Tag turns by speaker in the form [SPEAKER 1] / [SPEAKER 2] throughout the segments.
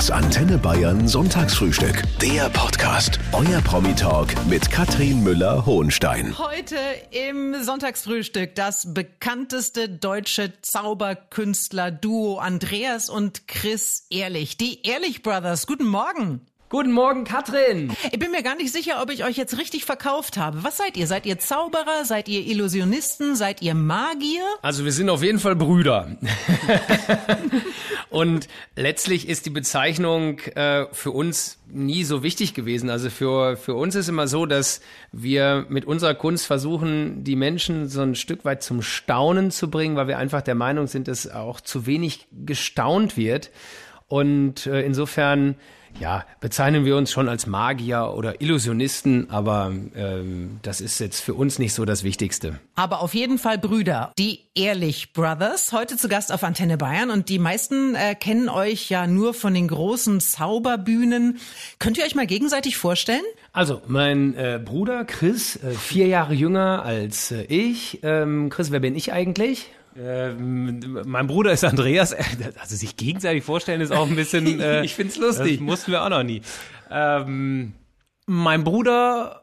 [SPEAKER 1] Das Antenne Bayern Sonntagsfrühstück. Der Podcast. Euer Promi-Talk mit Katrin Müller-Hohenstein.
[SPEAKER 2] Heute im Sonntagsfrühstück das bekannteste deutsche Zauberkünstler-Duo Andreas und Chris Ehrlich. Die Ehrlich Brothers. Guten Morgen.
[SPEAKER 3] Guten Morgen, Katrin.
[SPEAKER 2] Ich bin mir gar nicht sicher, ob ich euch jetzt richtig verkauft habe. Was seid ihr? Seid ihr Zauberer? Seid ihr Illusionisten? Seid ihr Magier?
[SPEAKER 3] Also wir sind auf jeden Fall Brüder. Und letztlich ist die Bezeichnung äh, für uns nie so wichtig gewesen. Also für, für uns ist immer so, dass wir mit unserer Kunst versuchen, die Menschen so ein Stück weit zum Staunen zu bringen, weil wir einfach der Meinung sind, dass auch zu wenig gestaunt wird. Und äh, insofern ja, bezeichnen wir uns schon als Magier oder Illusionisten, aber ähm, das ist jetzt für uns nicht so das Wichtigste.
[SPEAKER 2] Aber auf jeden Fall Brüder. Die Ehrlich Brothers, heute zu Gast auf Antenne Bayern und die meisten äh, kennen euch ja nur von den großen Zauberbühnen. Könnt ihr euch mal gegenseitig vorstellen?
[SPEAKER 3] Also, mein äh, Bruder Chris, äh, vier Jahre jünger als äh, ich. Ähm, Chris, wer bin ich eigentlich? Ähm, mein Bruder ist Andreas. Also sich gegenseitig vorstellen ist auch ein bisschen. Äh,
[SPEAKER 2] ich find's lustig.
[SPEAKER 3] Das mussten wir auch noch nie. Ähm, mein Bruder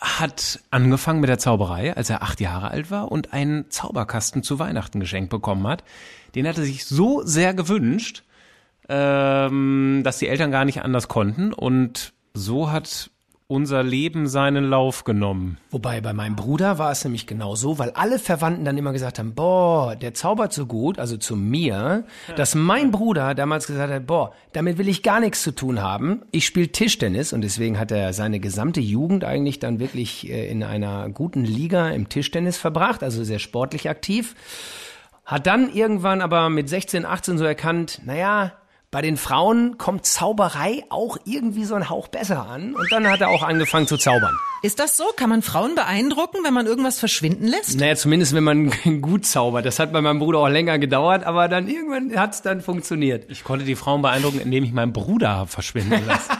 [SPEAKER 3] hat angefangen mit der Zauberei, als er acht Jahre alt war und einen Zauberkasten zu Weihnachten geschenkt bekommen hat. Den hat er sich so sehr gewünscht, ähm, dass die Eltern gar nicht anders konnten. Und so hat unser Leben seinen Lauf genommen.
[SPEAKER 4] Wobei bei meinem Bruder war es nämlich genau so, weil alle Verwandten dann immer gesagt haben, boah, der zaubert so gut, also zu mir, ja. dass mein Bruder damals gesagt hat, boah, damit will ich gar nichts zu tun haben. Ich spiele Tischtennis und deswegen hat er seine gesamte Jugend eigentlich dann wirklich äh, in einer guten Liga im Tischtennis verbracht, also sehr sportlich aktiv. Hat dann irgendwann aber mit 16, 18 so erkannt, naja, bei den Frauen kommt Zauberei auch irgendwie so ein Hauch besser an. Und dann hat er auch angefangen zu zaubern.
[SPEAKER 2] Ist das so? Kann man Frauen beeindrucken, wenn man irgendwas verschwinden lässt?
[SPEAKER 3] Naja, zumindest wenn man gut zaubert. Das hat bei meinem Bruder auch länger gedauert, aber dann irgendwann hat es dann funktioniert.
[SPEAKER 4] Ich konnte die Frauen beeindrucken, indem ich meinen Bruder verschwinden lassen.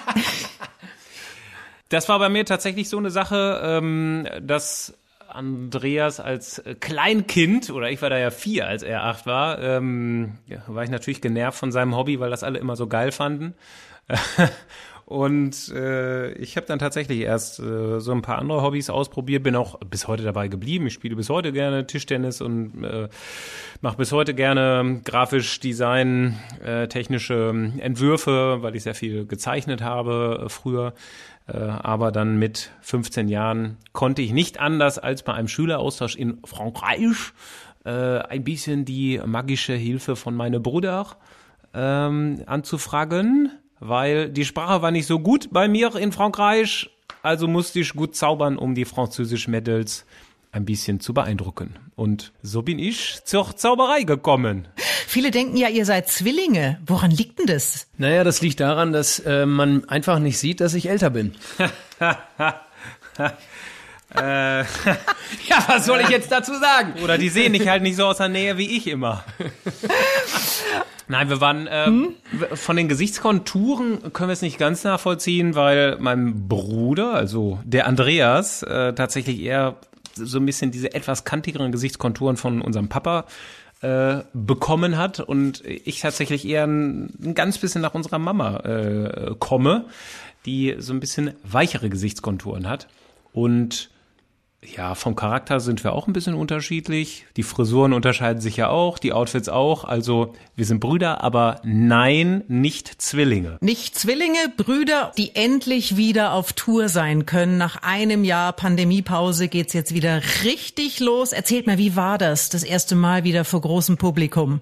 [SPEAKER 4] das war bei mir tatsächlich so eine Sache, ähm, dass Andreas als äh, Kleinkind, oder ich war da ja vier, als er acht war, ähm, ja, war ich natürlich genervt von seinem Hobby, weil das alle immer so geil fanden. Und äh, ich habe dann tatsächlich erst äh, so ein paar andere Hobbys ausprobiert, bin auch bis heute dabei geblieben. Ich spiele bis heute gerne Tischtennis und äh, mache bis heute gerne grafisch Design, äh, technische Entwürfe, weil ich sehr viel gezeichnet habe äh, früher. Äh, aber dann mit 15 Jahren konnte ich nicht anders als bei einem Schüleraustausch in Frankreich äh, ein bisschen die magische Hilfe von meinem Bruder ähm, anzufragen, weil die Sprache war nicht so gut bei mir in Frankreich, also musste ich gut zaubern, um die französischen Mädels ein bisschen zu beeindrucken. Und so bin ich zur Zauberei gekommen.
[SPEAKER 2] Viele denken ja, ihr seid Zwillinge. Woran liegt denn das?
[SPEAKER 3] Naja, das liegt daran, dass äh, man einfach nicht sieht, dass ich älter bin.
[SPEAKER 4] äh, ja, was soll ich jetzt dazu sagen? Oder die sehen dich halt nicht so aus der Nähe wie ich immer. Nein, wir waren äh, hm? von den Gesichtskonturen können wir es nicht ganz nachvollziehen, weil mein Bruder, also der Andreas, äh, tatsächlich eher so ein bisschen diese etwas kantigeren Gesichtskonturen von unserem Papa äh, bekommen hat und ich tatsächlich eher ein, ein ganz bisschen nach unserer Mama äh, komme, die so ein bisschen weichere Gesichtskonturen hat und ja, vom Charakter sind wir auch ein bisschen unterschiedlich. Die Frisuren unterscheiden sich ja auch, die Outfits auch. Also wir sind Brüder, aber nein, nicht Zwillinge.
[SPEAKER 2] Nicht Zwillinge, Brüder, die endlich wieder auf Tour sein können. Nach einem Jahr Pandemiepause geht's jetzt wieder richtig los. Erzählt mal, wie war das, das erste Mal wieder vor großem Publikum?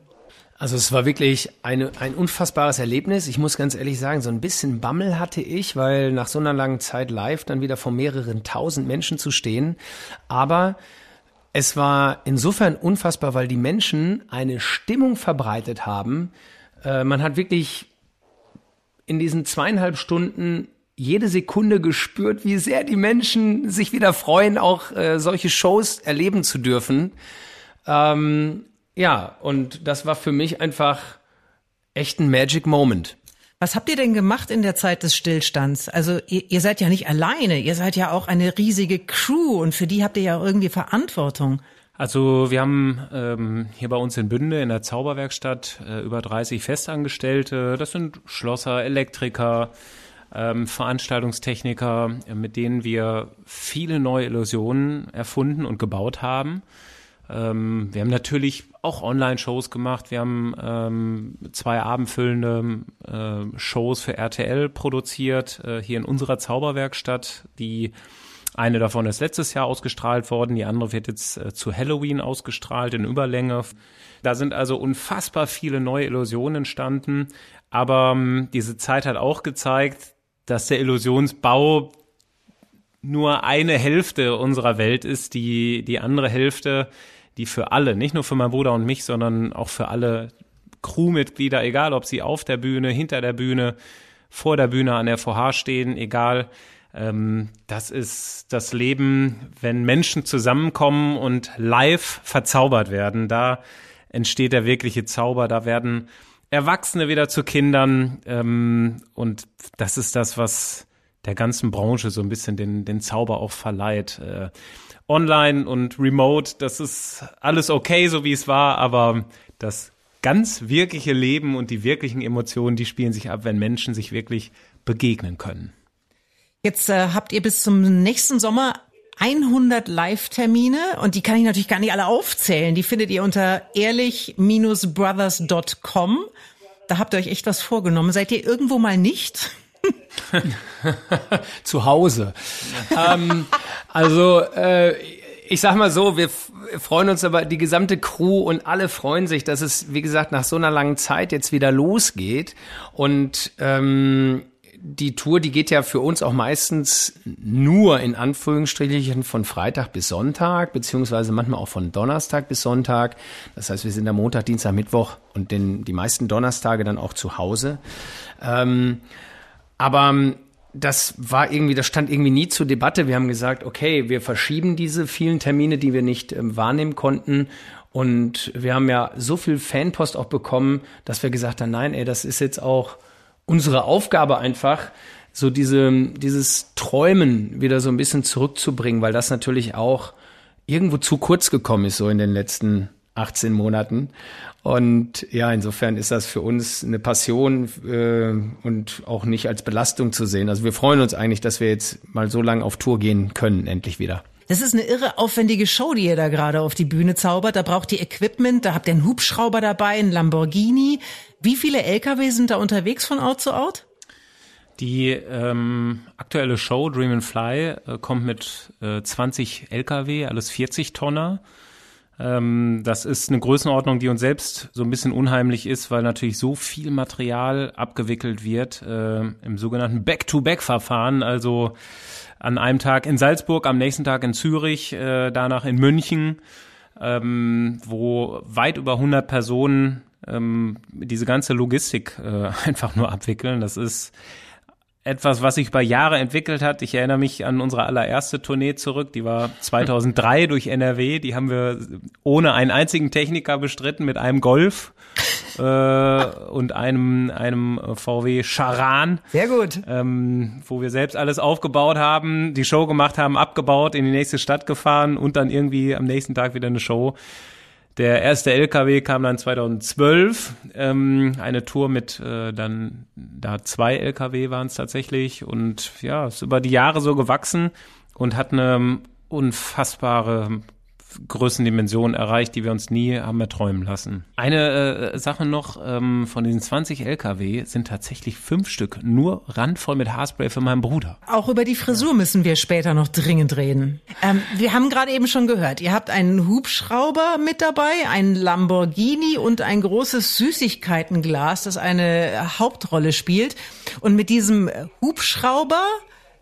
[SPEAKER 4] Also es war wirklich eine, ein unfassbares Erlebnis. Ich muss ganz ehrlich sagen, so ein bisschen Bammel hatte ich, weil nach so einer langen Zeit live dann wieder vor mehreren tausend Menschen zu stehen. Aber es war insofern unfassbar, weil die Menschen eine Stimmung verbreitet haben. Äh, man hat wirklich in diesen zweieinhalb Stunden jede Sekunde gespürt, wie sehr die Menschen sich wieder freuen, auch äh, solche Shows erleben zu dürfen. Ähm, ja, und das war für mich einfach echt ein Magic Moment.
[SPEAKER 2] Was habt ihr denn gemacht in der Zeit des Stillstands? Also ihr, ihr, seid ja nicht alleine, ihr seid ja auch eine riesige Crew und für die habt ihr ja irgendwie Verantwortung.
[SPEAKER 4] Also wir haben ähm, hier bei uns in Bünde in der Zauberwerkstatt äh, über 30 Festangestellte. Das sind Schlosser, Elektriker, ähm, Veranstaltungstechniker, mit denen wir viele neue Illusionen erfunden und gebaut haben. Ähm, wir haben natürlich auch Online-Shows gemacht. Wir haben ähm, zwei abendfüllende äh, Shows für RTL produziert, äh, hier in unserer Zauberwerkstatt, die eine davon ist letztes Jahr ausgestrahlt worden, die andere wird jetzt äh, zu Halloween ausgestrahlt in Überlänge. Da sind also unfassbar viele neue Illusionen entstanden. Aber ähm, diese Zeit hat auch gezeigt, dass der Illusionsbau nur eine Hälfte unserer Welt ist. Die, die andere Hälfte, die für alle, nicht nur für meinen Bruder und mich, sondern auch für alle Crewmitglieder, egal ob sie auf der Bühne, hinter der Bühne, vor der Bühne an der VH stehen, egal ähm, das ist das Leben, wenn Menschen zusammenkommen und live verzaubert werden. Da entsteht der wirkliche Zauber. Da werden Erwachsene wieder zu Kindern. Ähm, und das ist das, was der ganzen Branche so ein bisschen den, den Zauber auch verleiht. Äh, online und remote, das ist alles okay, so wie es war, aber das ganz wirkliche Leben und die wirklichen Emotionen, die spielen sich ab, wenn Menschen sich wirklich begegnen können.
[SPEAKER 2] Jetzt äh, habt ihr bis zum nächsten Sommer 100 Live-Termine und die kann ich natürlich gar nicht alle aufzählen. Die findet ihr unter ehrlich-brothers.com. Da habt ihr euch echt was vorgenommen. Seid ihr irgendwo mal nicht?
[SPEAKER 3] Zu Hause. ähm, also äh, ich sag mal so, wir freuen uns aber, die gesamte Crew und alle freuen sich, dass es, wie gesagt, nach so einer langen Zeit jetzt wieder losgeht. Und ähm, die Tour, die geht ja für uns auch meistens nur in Anführungsstrichen von Freitag bis Sonntag, beziehungsweise manchmal auch von Donnerstag bis Sonntag. Das heißt, wir sind am Montag, Dienstag, Mittwoch und den, die meisten Donnerstage dann auch zu Hause. Ähm, aber ähm, das war irgendwie, das stand irgendwie nie zur Debatte. Wir haben gesagt, okay, wir verschieben diese vielen Termine, die wir nicht ähm, wahrnehmen konnten. Und wir haben ja so viel Fanpost auch bekommen, dass wir gesagt haben, nein, ey, das ist jetzt auch unsere Aufgabe einfach, so diese, dieses Träumen wieder so ein bisschen zurückzubringen, weil das natürlich auch irgendwo zu kurz gekommen ist, so in den letzten 18 Monaten. Und ja, insofern ist das für uns eine Passion äh, und auch nicht als Belastung zu sehen. Also wir freuen uns eigentlich, dass wir jetzt mal so lange auf Tour gehen können, endlich wieder.
[SPEAKER 2] Das ist eine irre aufwendige Show, die ihr da gerade auf die Bühne zaubert. Da braucht ihr Equipment, da habt ihr einen Hubschrauber dabei, einen Lamborghini. Wie viele LKW sind da unterwegs von Out zu Out?
[SPEAKER 4] Die ähm, aktuelle Show Dream and Fly äh, kommt mit äh, 20 LKW, alles 40 Tonner. Ähm, das ist eine Größenordnung, die uns selbst so ein bisschen unheimlich ist, weil natürlich so viel Material abgewickelt wird äh, im sogenannten Back-to-Back-Verfahren. Also an einem Tag in Salzburg, am nächsten Tag in Zürich, äh, danach in München, ähm, wo weit über 100 Personen ähm, diese ganze Logistik äh, einfach nur abwickeln. Das ist etwas, was sich über Jahre entwickelt hat. Ich erinnere mich an unsere allererste Tournee zurück. Die war 2003 durch NRW. Die haben wir ohne einen einzigen Techniker bestritten mit einem Golf äh, und einem, einem VW Charan.
[SPEAKER 2] Sehr gut.
[SPEAKER 4] Ähm, wo wir selbst alles aufgebaut haben, die Show gemacht haben, abgebaut, in die nächste Stadt gefahren und dann irgendwie am nächsten Tag wieder eine Show. Der erste LKW kam dann 2012, ähm, eine Tour mit äh, dann da zwei LKW waren es tatsächlich und ja, ist über die Jahre so gewachsen und hat eine unfassbare Größendimensionen erreicht, die wir uns nie haben erträumen lassen. Eine äh, Sache noch, ähm, von diesen 20 LKW sind tatsächlich fünf Stück nur randvoll mit Haarspray für meinen Bruder.
[SPEAKER 2] Auch über die Frisur müssen wir später noch dringend reden. Ähm, wir haben gerade eben schon gehört, ihr habt einen Hubschrauber mit dabei, einen Lamborghini und ein großes Süßigkeitenglas, das eine Hauptrolle spielt. Und mit diesem Hubschrauber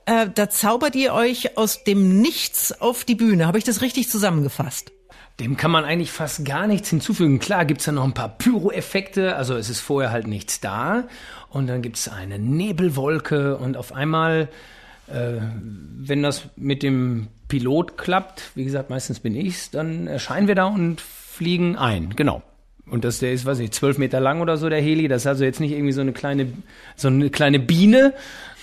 [SPEAKER 2] äh, da zaubert ihr euch aus dem Nichts auf die Bühne. Habe ich das richtig zusammengefasst?
[SPEAKER 3] Dem kann man eigentlich fast gar nichts hinzufügen. Klar gibt's da noch ein paar Pyro-Effekte, also es ist vorher halt nichts da. Und dann gibt's eine Nebelwolke und auf einmal, äh, wenn das mit dem Pilot klappt, wie gesagt, meistens bin ich's, dann erscheinen wir da und fliegen ein. Genau. Und das, der ist, weiß ich, zwölf Meter lang oder so, der Heli. Das ist also jetzt nicht irgendwie so eine kleine, so eine kleine Biene,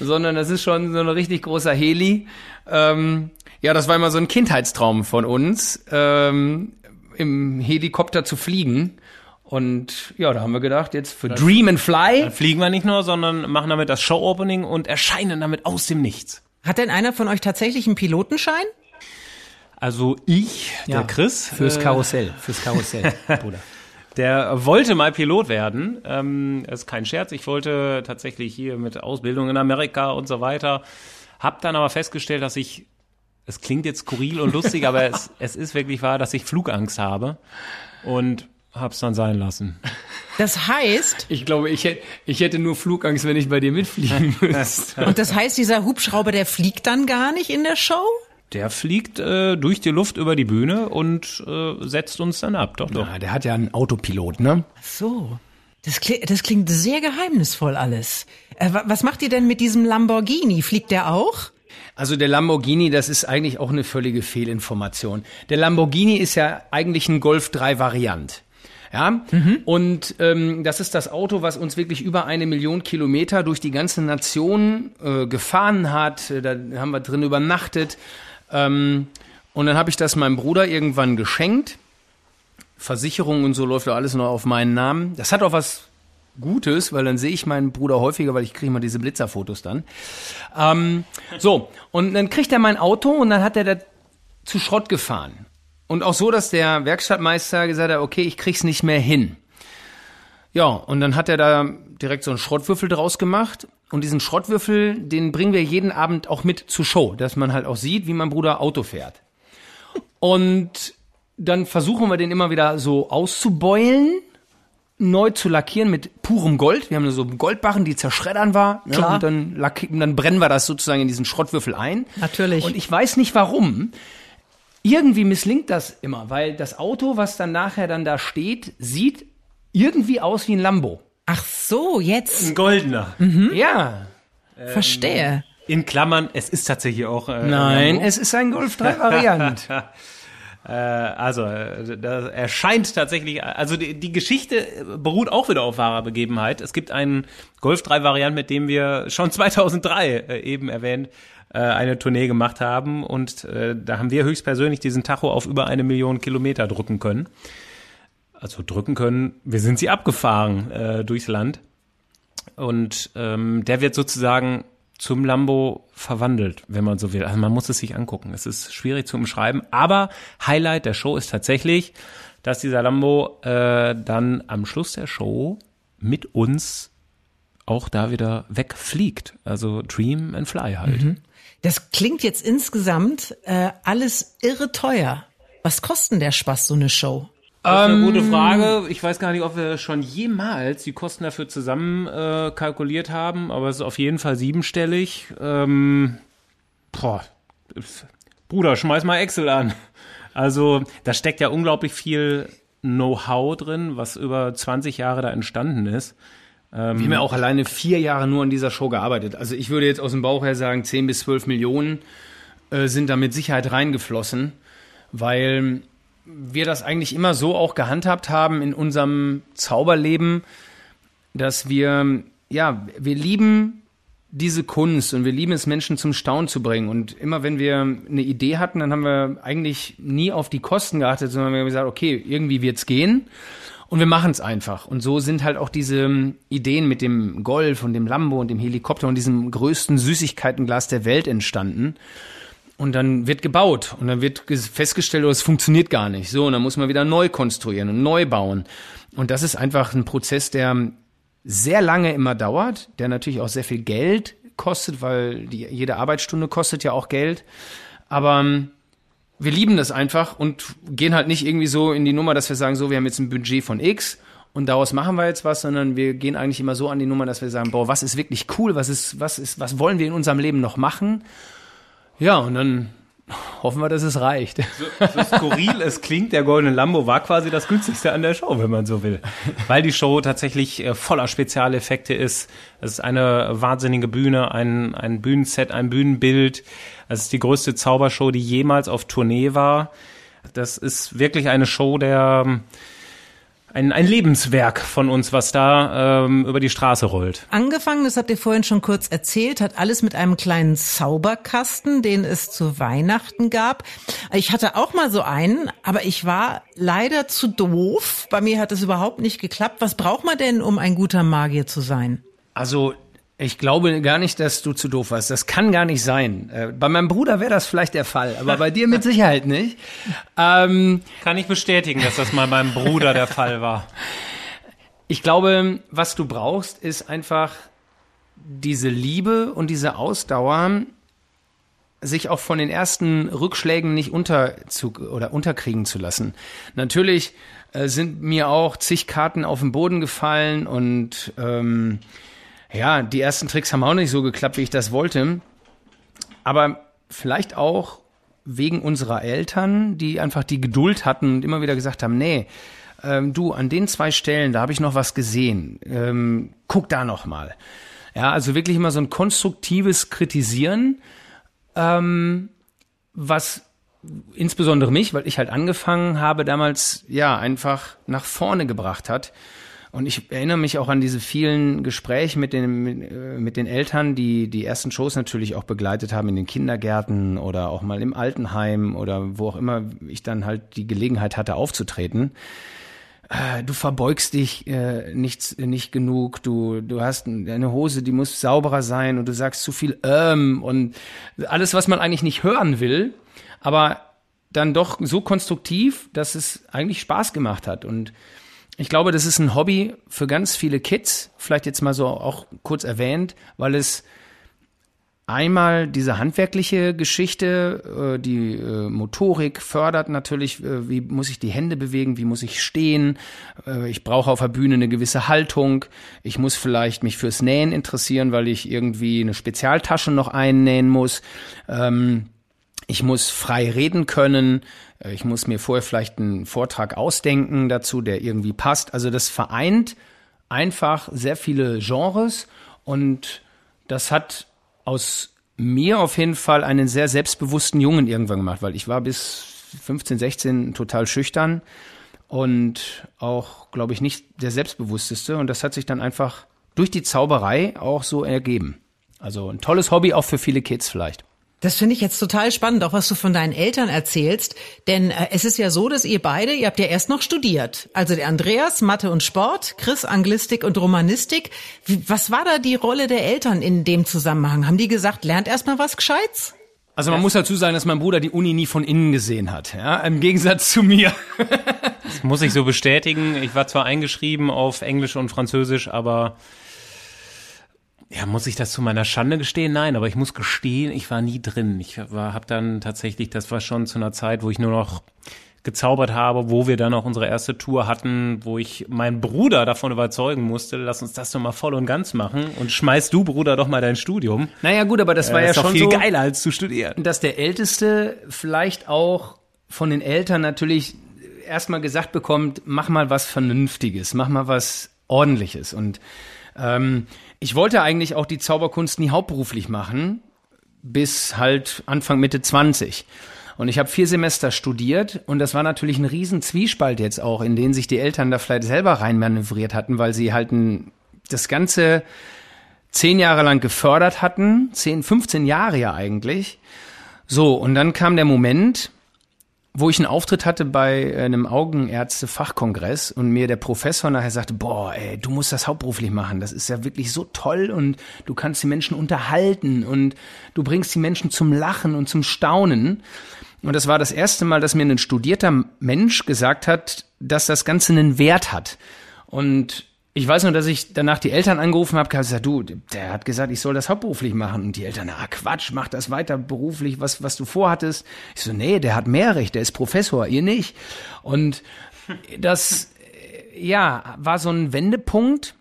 [SPEAKER 3] sondern das ist schon so ein richtig großer Heli. Ähm, ja, das war immer so ein Kindheitstraum von uns. Ähm, im Helikopter zu fliegen. Und ja, da haben wir gedacht, jetzt für Dream and Fly.
[SPEAKER 4] Dann fliegen wir nicht nur, sondern machen damit das Show-Opening und erscheinen damit aus dem Nichts.
[SPEAKER 2] Hat denn einer von euch tatsächlich einen Pilotenschein?
[SPEAKER 4] Also ich,
[SPEAKER 3] Ja,
[SPEAKER 4] der Chris,
[SPEAKER 3] Fürs
[SPEAKER 4] äh,
[SPEAKER 3] Karussell, fürs Karussell, Bruder.
[SPEAKER 4] Der wollte mal Pilot werden. Ähm, ist kein Scherz. Ich wollte tatsächlich hier mit Ausbildung in Amerika und so weiter. Hab dann aber festgestellt, dass ich, es klingt jetzt skurril und lustig, aber es, es ist wirklich wahr, dass ich Flugangst habe. Und hab's dann sein lassen.
[SPEAKER 2] Das heißt,
[SPEAKER 3] Ich glaube, ich hätte, ich hätte nur Flugangst, wenn ich bei dir mitfliegen müsste.
[SPEAKER 2] und das heißt, dieser Hubschrauber, der fliegt dann gar nicht in der Show?
[SPEAKER 4] Der fliegt äh, durch die Luft über die Bühne und äh, setzt uns dann ab. Doch, doch.
[SPEAKER 3] Ja, der hat ja einen Autopilot, ne?
[SPEAKER 2] Ach so. Das, kli das klingt sehr geheimnisvoll alles. Äh, wa- was macht ihr denn mit diesem Lamborghini? Fliegt der auch?
[SPEAKER 3] Also der Lamborghini, das ist eigentlich auch eine völlige Fehlinformation. Der Lamborghini ist ja eigentlich ein Golf 3 Variant. Ja, und ähm, das ist das Auto, was uns wirklich über eine Million Kilometer durch die ganze Nation äh, gefahren hat. Äh, Da haben wir drin übernachtet. Ähm, und dann habe ich das meinem Bruder irgendwann geschenkt. Versicherung und so läuft ja alles noch auf meinen Namen. Das hat auch was Gutes, weil dann sehe ich meinen Bruder häufiger, weil ich kriege mal diese Blitzerfotos dann. Ähm, so, und dann kriegt er mein Auto und dann hat er da zu Schrott gefahren. Und auch so, dass der Werkstattmeister gesagt hat, okay, ich krieg's nicht mehr hin. Ja, und dann hat er da direkt so einen Schrottwürfel draus gemacht. Und diesen Schrottwürfel, den bringen wir jeden Abend auch mit zur Show, dass man halt auch sieht, wie mein Bruder Auto fährt. Und dann versuchen wir den immer wieder so auszubeulen, neu zu lackieren mit purem Gold. Wir haben so Goldbarren, die zerschreddern war. Ne?
[SPEAKER 2] Klar.
[SPEAKER 3] Und dann, und dann brennen wir das sozusagen in diesen Schrottwürfel ein.
[SPEAKER 2] Natürlich.
[SPEAKER 3] Und ich weiß nicht warum. Irgendwie misslingt das immer, weil das Auto, was dann nachher dann da steht, sieht irgendwie aus wie ein Lambo.
[SPEAKER 2] Ach so, jetzt
[SPEAKER 4] Ein goldener.
[SPEAKER 3] Ja.
[SPEAKER 2] verstehe.
[SPEAKER 4] In Klammern, es ist tatsächlich auch. Äh,
[SPEAKER 3] Nein, es ist ein Golf 3 Variant.
[SPEAKER 4] Äh, also, äh, da erscheint tatsächlich, also die, die Geschichte beruht auch wieder auf wahrer Begebenheit. Es gibt einen Golf 3 Variant, mit dem wir schon 2003 äh, eben erwähnt äh, eine Tournee gemacht haben und da haben wir höchstpersönlich diesen Tacho auf über eine Million Kilometer drücken können. Also drücken können, wir sind sie abgefahren äh, durchs Land und ähm, der wird sozusagen zum Lambo verwandelt, wenn man so will. Also man muss es sich angucken. Es ist schwierig zu umschreiben, aber Highlight der Show ist tatsächlich, dass dieser Lambo äh, dann am Schluss der Show mit uns auch da wieder wegfliegt. Also Dream and Fly halt.
[SPEAKER 2] Das klingt jetzt insgesamt äh, alles irre teuer. Was kostet der Spaß, so eine Show?
[SPEAKER 4] Das ist eine gute Frage. Ich weiß gar nicht, ob wir schon jemals die Kosten dafür zusammen äh, kalkuliert haben, aber es ist auf jeden Fall siebenstellig. Ähm, boah, Bruder, schmeiß mal Excel an. Also da steckt ja unglaublich viel Know-how drin, was über 20 Jahre da entstanden ist.
[SPEAKER 3] Wir haben ja auch alleine vier Jahre nur an dieser Show gearbeitet. Also ich würde jetzt aus dem Bauch her sagen, 10 bis 12 Millionen äh, sind da mit Sicherheit reingeflossen, weil wir das eigentlich immer so auch gehandhabt haben in unserem Zauberleben, dass wir, ja, wir lieben diese Kunst und wir lieben es, Menschen zum Staunen zu bringen. Und immer wenn wir eine Idee hatten, dann haben wir eigentlich nie auf die Kosten geachtet, sondern wir haben gesagt, okay, irgendwie wird's gehen. Und wir machen es einfach. Und so sind halt auch diese Ideen mit dem Golf und dem Lambo und dem Helikopter und diesem größten Süßigkeitenglas der Welt entstanden. Und dann wird gebaut und dann wird ges- festgestellt, oh, es funktioniert gar nicht. So, und dann muss man wieder neu konstruieren und neu bauen. Und das ist einfach ein Prozess, der sehr lange immer dauert, der natürlich auch sehr viel Geld kostet, weil die, jede Arbeitsstunde kostet ja auch Geld. Aber ähm, wir lieben das einfach und gehen halt nicht irgendwie so in die Nummer, dass wir sagen, so, wir haben jetzt ein Budget von X und daraus machen wir jetzt was, sondern wir gehen eigentlich immer so an die Nummer, dass wir sagen, boah, was ist wirklich cool, was ist, was ist, was wollen wir in unserem Leben noch machen? Ja, und dann hoffen wir, dass es reicht.
[SPEAKER 4] So skurril es klingt, der goldene Lambo war quasi das günstigste an der Show, wenn man so will. Weil die Show tatsächlich äh, voller Spezialeffekte ist. Es ist eine wahnsinnige Bühne, ein, ein Bühnenset, ein Bühnenbild. Es ist die größte Zaubershow, die jemals auf Tournee war. Das ist wirklich eine Show der, ein, ein Lebenswerk von uns, was da ähm, über die Straße rollt.
[SPEAKER 2] Angefangen, das habt ihr vorhin schon kurz erzählt, hat alles mit einem kleinen Zauberkasten, den es zu Weihnachten gab. Ich hatte auch mal so einen, aber ich war leider zu doof. Bei mir hat es überhaupt nicht geklappt. Was braucht man denn, um ein guter Magier zu sein?
[SPEAKER 3] Also ich glaube gar nicht, dass du zu doof warst. Das kann gar nicht sein. Äh, bei meinem Bruder wäre das vielleicht der Fall, aber bei dir mit Sicherheit nicht.
[SPEAKER 4] Ähm, kann ich bestätigen, dass das mal beim Bruder der Fall war.
[SPEAKER 3] Ich glaube, was du brauchst, ist einfach diese Liebe und diese Ausdauer, sich auch von den ersten Rückschlägen nicht unter zu, oder unterkriegen zu lassen. Natürlich äh, sind mir auch zig Karten auf den Boden gefallen und ähm, ja, die ersten Tricks haben auch nicht so geklappt, wie ich das wollte. Aber vielleicht auch wegen unserer Eltern, die einfach die Geduld hatten und immer wieder gesagt haben, nee, ähm, du, an den zwei Stellen, da habe ich noch was gesehen. Ähm, guck da noch mal. Ja, also wirklich immer so ein konstruktives Kritisieren, ähm, was insbesondere mich, weil ich halt angefangen habe, damals ja einfach nach vorne gebracht hat. Und ich erinnere mich auch an diese vielen Gespräche mit den, mit, äh, mit, den Eltern, die die ersten Shows natürlich auch begleitet haben in den Kindergärten oder auch mal im Altenheim oder wo auch immer ich dann halt die Gelegenheit hatte aufzutreten. Äh, du verbeugst dich äh, nicht, nicht genug, du, du hast eine Hose, die muss sauberer sein und du sagst zu viel ähm und alles, was man eigentlich nicht hören will, aber dann doch so konstruktiv, dass es eigentlich Spaß gemacht hat. Und ich glaube, das ist ein Hobby für ganz viele Kids, vielleicht jetzt mal so auch kurz erwähnt, weil es einmal diese handwerkliche Geschichte, äh, die äh, Motorik fördert natürlich, äh, wie muss ich die Hände bewegen, wie muss ich stehen, ich brauche auf der Bühne eine gewisse Haltung, ich muss vielleicht mich fürs Nähen interessieren, weil ich irgendwie eine Spezialtasche noch einnähen muss. Ähm, ich muss frei reden können. Äh, ich muss mir vorher vielleicht einen Vortrag ausdenken dazu, der irgendwie passt. Also das vereint einfach sehr viele Genres und das hat aus mir auf jeden Fall einen sehr selbstbewussten Jungen irgendwann gemacht, weil ich war bis 15, 16 total schüchtern und auch, glaube ich, nicht der selbstbewussteste. Und das hat sich dann einfach durch die Zauberei auch so ergeben. Also ein tolles Hobby auch für viele Kids vielleicht.
[SPEAKER 2] Das finde ich jetzt total spannend, auch was du von deinen Eltern erzählst. Denn äh, es ist ja so, dass ihr beide, ihr habt ja erst noch studiert. Also der Andreas, Mathe und Sport, Chris, Anglistik und Romanistik. Wie, was war da die Rolle der Eltern in dem Zusammenhang? Haben die gesagt, lernt erstmal was Gescheites?
[SPEAKER 3] Also man muss dazu sagen, dass mein Bruder die Uni nie von innen gesehen hat, ja, im Gegensatz zu mir.
[SPEAKER 4] das muss ich so bestätigen. Ich war zwar eingeschrieben auf Englisch und Französisch, aber ja, muss ich das zu meiner Schande gestehen? Nein, aber ich muss gestehen, ich war nie drin. Ich war, habe dann tatsächlich, das war schon zu einer Zeit, wo ich nur noch gezaubert habe, wo wir dann auch unsere erste Tour hatten, wo ich meinen Bruder davon überzeugen musste, lass uns das doch mal voll und ganz machen und schmeiß du, Bruder, doch mal dein Studium.
[SPEAKER 3] Naja, gut, aber das war
[SPEAKER 4] äh,
[SPEAKER 3] ja schon
[SPEAKER 4] viel
[SPEAKER 3] so,
[SPEAKER 4] geiler als zu studieren.
[SPEAKER 3] Dass der Älteste vielleicht auch von den Eltern natürlich erstmal gesagt bekommt, mach mal was Vernünftiges, mach mal was Ordentliches und ähm, ich wollte eigentlich auch die Zauberkunst nie hauptberuflich machen, bis halt Anfang Mitte 20. Und ich habe vier Semester studiert und das war natürlich ein riesen Zwiespalt jetzt auch, in den sich die Eltern da vielleicht selber reinmanövriert hatten, weil sie halt ein, das Ganze zehn Jahre lang gefördert hatten, zehn, 15 Jahre ja eigentlich. So, und dann kam der Moment, wo ich einen Auftritt hatte bei einem Augenärzte-Fachkongress und mir der Professor nachher sagte, boah, ey, du musst das hauptberuflich machen. Das ist ja wirklich so toll und du kannst die Menschen unterhalten und du bringst die Menschen zum Lachen und zum Staunen. Und das war das erste Mal, dass mir ein studierter Mensch gesagt hat, dass das Ganze einen Wert hat. Und ich weiß nur, dass ich danach die Eltern angerufen habe, gesagt, du, der hat gesagt, ich soll das hauptberuflich machen. Und die Eltern, ah Quatsch, mach das weiter beruflich, was, was du vorhattest. Ich so, nee, der hat mehr Recht, der ist Professor, ihr nicht. Und das, ja, war so ein Wendepunkt.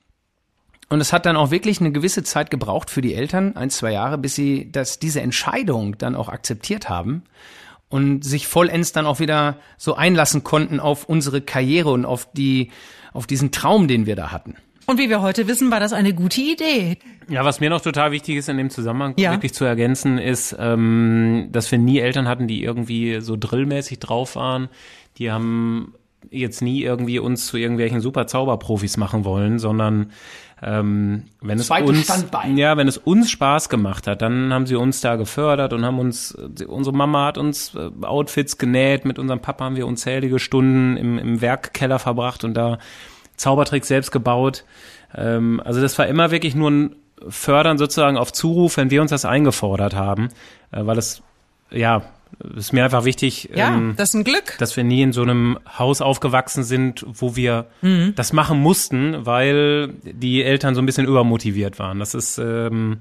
[SPEAKER 3] Und es hat dann auch wirklich eine gewisse Zeit gebraucht für die Eltern, ein, zwei Jahre, bis sie das, diese Entscheidung dann auch akzeptiert haben und sich vollends dann auch wieder so einlassen konnten auf unsere Karriere und auf die, auf diesen Traum, den wir da hatten.
[SPEAKER 2] Und wie wir heute wissen, war das eine gute Idee.
[SPEAKER 4] Ja, was mir noch total wichtig ist in dem Zusammenhang ja. wirklich zu ergänzen, ist, ähm, dass wir nie Eltern hatten, die irgendwie so drillmäßig drauf waren. Die haben jetzt nie irgendwie uns zu irgendwelchen super Zauberprofis machen wollen, sondern ähm, wenn es uns
[SPEAKER 3] Standbein.
[SPEAKER 4] ja, wenn es uns Spaß gemacht hat, dann haben sie uns da gefördert und haben uns unsere Mama hat uns äh, Outfits genäht, mit unserem Papa haben wir unzählige Stunden im, im Werkkeller verbracht und da Zaubertricks selbst gebaut. Ähm, also das war immer wirklich nur ein Fördern sozusagen auf Zuruf, wenn wir uns das eingefordert haben, äh, weil es ja ist mir einfach wichtig,
[SPEAKER 2] Ja,
[SPEAKER 4] ähm,
[SPEAKER 2] das ist ein Glück.
[SPEAKER 4] dass wir nie in so einem Haus aufgewachsen sind, wo wir das machen mussten, weil die Eltern so ein bisschen übermotiviert waren. Das ist ähm,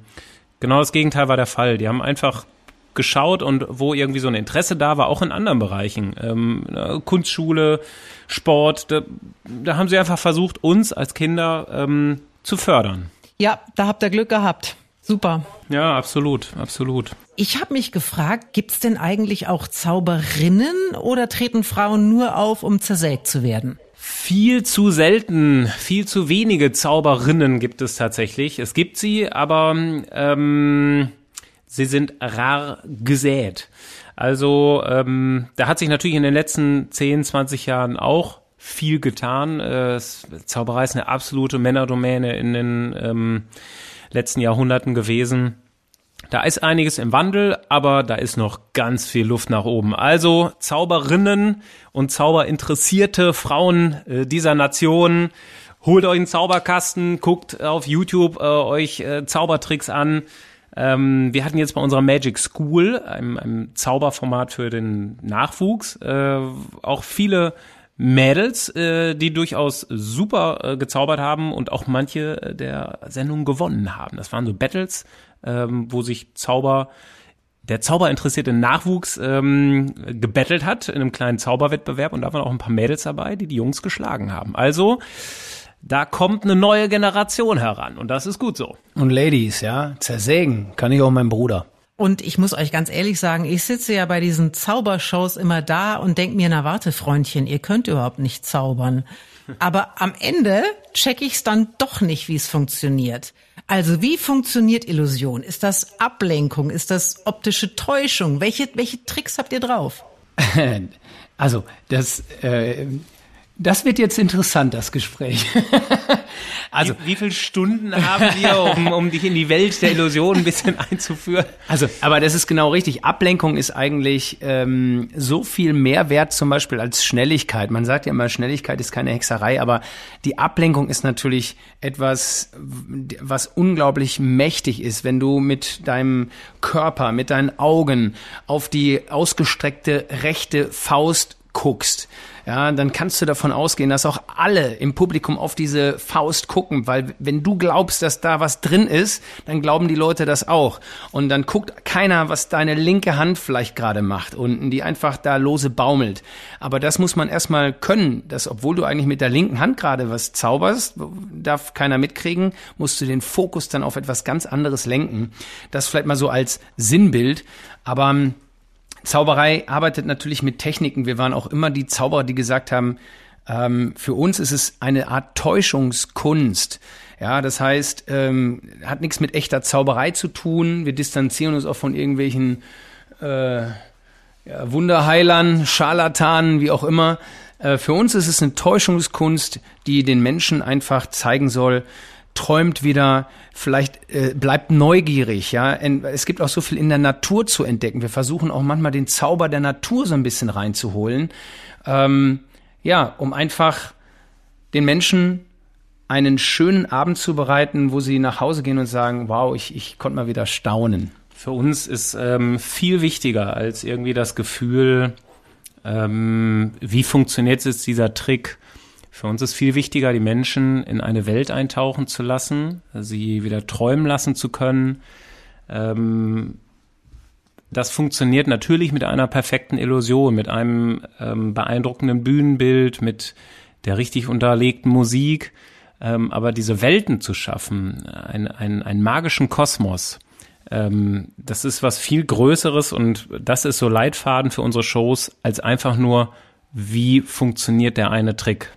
[SPEAKER 4] genau das Gegenteil war der Fall. Die haben einfach geschaut und wo irgendwie so ein Interesse da war, auch in anderen Bereichen, ähm, äh, Kunstschule, Sport, da, da haben sie einfach versucht, uns als Kinder ähm, zu fördern.
[SPEAKER 2] Ja, da habt ihr Glück gehabt. Super.
[SPEAKER 4] Ja, absolut, absolut.
[SPEAKER 2] Ich habe mich gefragt, gibt's denn eigentlich auch Zauberinnen oder treten Frauen nur auf, um zersägt zu werden?
[SPEAKER 4] Viel zu selten, viel zu wenige Zauberinnen gibt es tatsächlich. Es gibt sie, aber ähm, sie sind rar gesät. Also ähm, da hat sich natürlich in den letzten 10, 20 Jahren auch viel getan. Äh, Zauberei ist eine absolute Männerdomäne in den ähm, letzten Jahrhunderten gewesen. Da ist einiges im Wandel, aber da ist noch ganz viel Luft nach oben. Also Zauberinnen und Zauberinteressierte Frauen äh, dieser Nation, holt euch einen Zauberkasten, guckt auf YouTube äh, euch äh, Zaubertricks an. Ähm, wir hatten jetzt bei unserer Magic School, einem, einem Zauberformat für den Nachwuchs, äh, auch viele Mädels, äh, die durchaus super äh, gezaubert haben und auch manche äh, der Sendungen gewonnen haben. Das waren so Battles, ähm, wo sich Zauber der zauberinteressierte Nachwuchs ähm, gebettelt hat in einem kleinen Zauberwettbewerb und da waren auch ein paar Mädels dabei, die die Jungs geschlagen haben. Also da kommt eine neue Generation heran und das ist gut so.
[SPEAKER 3] Und Ladies, ja, zersägen kann ich auch mein Bruder.
[SPEAKER 2] Und ich muss euch ganz ehrlich sagen, ich sitze ja bei diesen Zaubershows immer da und denk mir, na warte, Freundchen, ihr könnt überhaupt nicht zaubern. Aber am Ende check ich's dann doch nicht, wie es funktioniert. Also wie funktioniert Illusion? Ist das Ablenkung? Ist das optische Täuschung? Welche, welche Tricks habt ihr drauf?
[SPEAKER 3] Also, das, äh, das wird jetzt interessant, das Gespräch. also,
[SPEAKER 4] Wie, wie viele Stunden haben wir, um, um dich in die Welt der Illusion ein bisschen einzuführen?
[SPEAKER 3] Also, aber das ist genau richtig. Ablenkung ist eigentlich ähm, so viel mehr wert zum Beispiel als Schnelligkeit. Man sagt ja immer, Schnelligkeit ist keine Hexerei, aber die Ablenkung ist natürlich etwas, was unglaublich mächtig ist, wenn du mit deinem Körper, mit deinen Augen auf die ausgestreckte rechte Faust guckst, ja, dann kannst du davon ausgehen, dass auch alle im Publikum auf diese Faust gucken, weil wenn du glaubst, dass da was drin ist, dann glauben die Leute das auch. Und dann guckt keiner, was deine linke Hand vielleicht gerade macht unten, die einfach da lose baumelt. Aber das muss man erstmal können, dass obwohl du eigentlich mit der linken Hand gerade was zauberst, darf keiner mitkriegen, musst du den Fokus dann auf etwas ganz anderes lenken. Das vielleicht mal so als Sinnbild, aber ähm, Zauberei arbeitet natürlich mit Techniken. Wir waren auch immer die Zauberer, die gesagt haben, ähm, für uns ist es eine Art Täuschungskunst. Ja, das heißt, ähm, hat nichts mit echter Zauberei zu tun. Wir distanzieren uns auch von irgendwelchen äh, ja, Wunderheilern, Scharlatanen, wie auch immer. Äh, für uns ist es eine Täuschungskunst, die den Menschen einfach zeigen soll, träumt wieder, vielleicht äh, bleibt neugierig, ja. Es gibt auch so viel in der Natur zu entdecken. Wir versuchen auch manchmal den Zauber der Natur so ein bisschen reinzuholen. Ähm, ja, um einfach den Menschen einen schönen Abend zu bereiten, wo sie nach Hause gehen und sagen, wow, ich, ich konnte mal wieder staunen.
[SPEAKER 4] Für uns ist ähm, viel wichtiger als irgendwie das Gefühl, ähm, wie funktioniert jetzt dieser Trick. Für uns ist viel wichtiger, die Menschen in eine Welt eintauchen zu lassen, sie wieder träumen lassen zu können. Ähm, das funktioniert natürlich mit einer perfekten Illusion, mit einem ähm, beeindruckenden Bühnenbild, mit der richtig unterlegten Musik. Ähm, aber diese Welten zu schaffen, ein, ein, einen magischen Kosmos, ähm, das ist was viel Größeres und das ist so Leitfaden für unsere Shows, als einfach nur, wie funktioniert der eine Trick.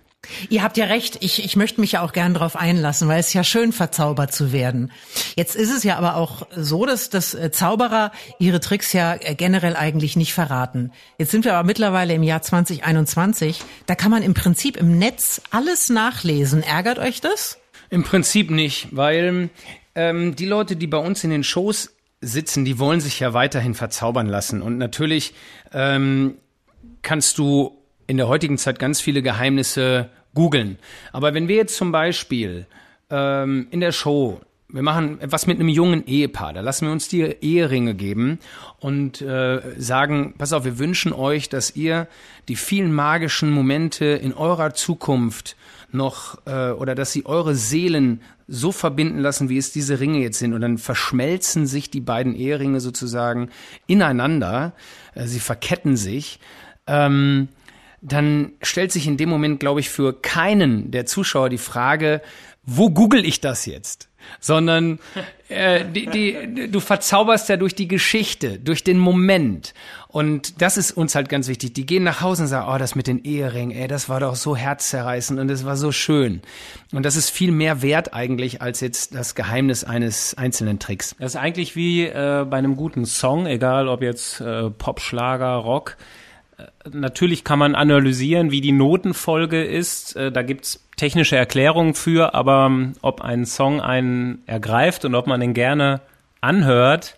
[SPEAKER 2] Ihr habt ja recht, ich, ich möchte mich ja auch gern darauf einlassen, weil es ja schön verzaubert zu werden. Jetzt ist es ja aber auch so, dass, dass äh, Zauberer ihre Tricks ja äh, generell eigentlich nicht verraten. Jetzt sind wir aber mittlerweile im Jahr 2021. Da kann man im Prinzip im Netz alles nachlesen. Ärgert euch das?
[SPEAKER 3] Im Prinzip nicht, weil ähm, die Leute, die bei uns in den Shows sitzen, die wollen sich ja weiterhin verzaubern lassen. Und natürlich ähm, kannst du in der heutigen Zeit ganz viele Geheimnisse googeln. Aber wenn wir jetzt zum Beispiel ähm, in der Show wir machen etwas mit einem jungen Ehepaar. Da lassen wir uns die Eheringe geben und äh, sagen, pass auf, wir wünschen euch, dass ihr die vielen magischen Momente in eurer Zukunft noch äh, oder dass sie eure Seelen so verbinden lassen, wie es diese Ringe jetzt sind. Und dann verschmelzen sich die beiden Eheringe sozusagen ineinander. Äh, sie verketten sich. Ähm, dann stellt sich in dem Moment, glaube ich, für keinen der Zuschauer die Frage, wo google ich das jetzt? Sondern äh, die, die, du verzauberst ja durch die Geschichte, durch den Moment. Und das ist uns halt ganz wichtig. Die gehen nach Hause und sagen, oh, das mit den Eheringen, ey, das war doch so herzzerreißend und das war so schön. Und das ist viel mehr wert eigentlich als jetzt das Geheimnis eines einzelnen Tricks.
[SPEAKER 4] Das ist eigentlich wie äh, bei einem guten Song, egal ob jetzt äh, Pop, Schlager, Rock natürlich kann man analysieren, wie die Notenfolge ist. Äh, da gibt's technische Erklärungen für, aber ähm, ob ein Song einen ergreift und ob man ihn gerne anhört,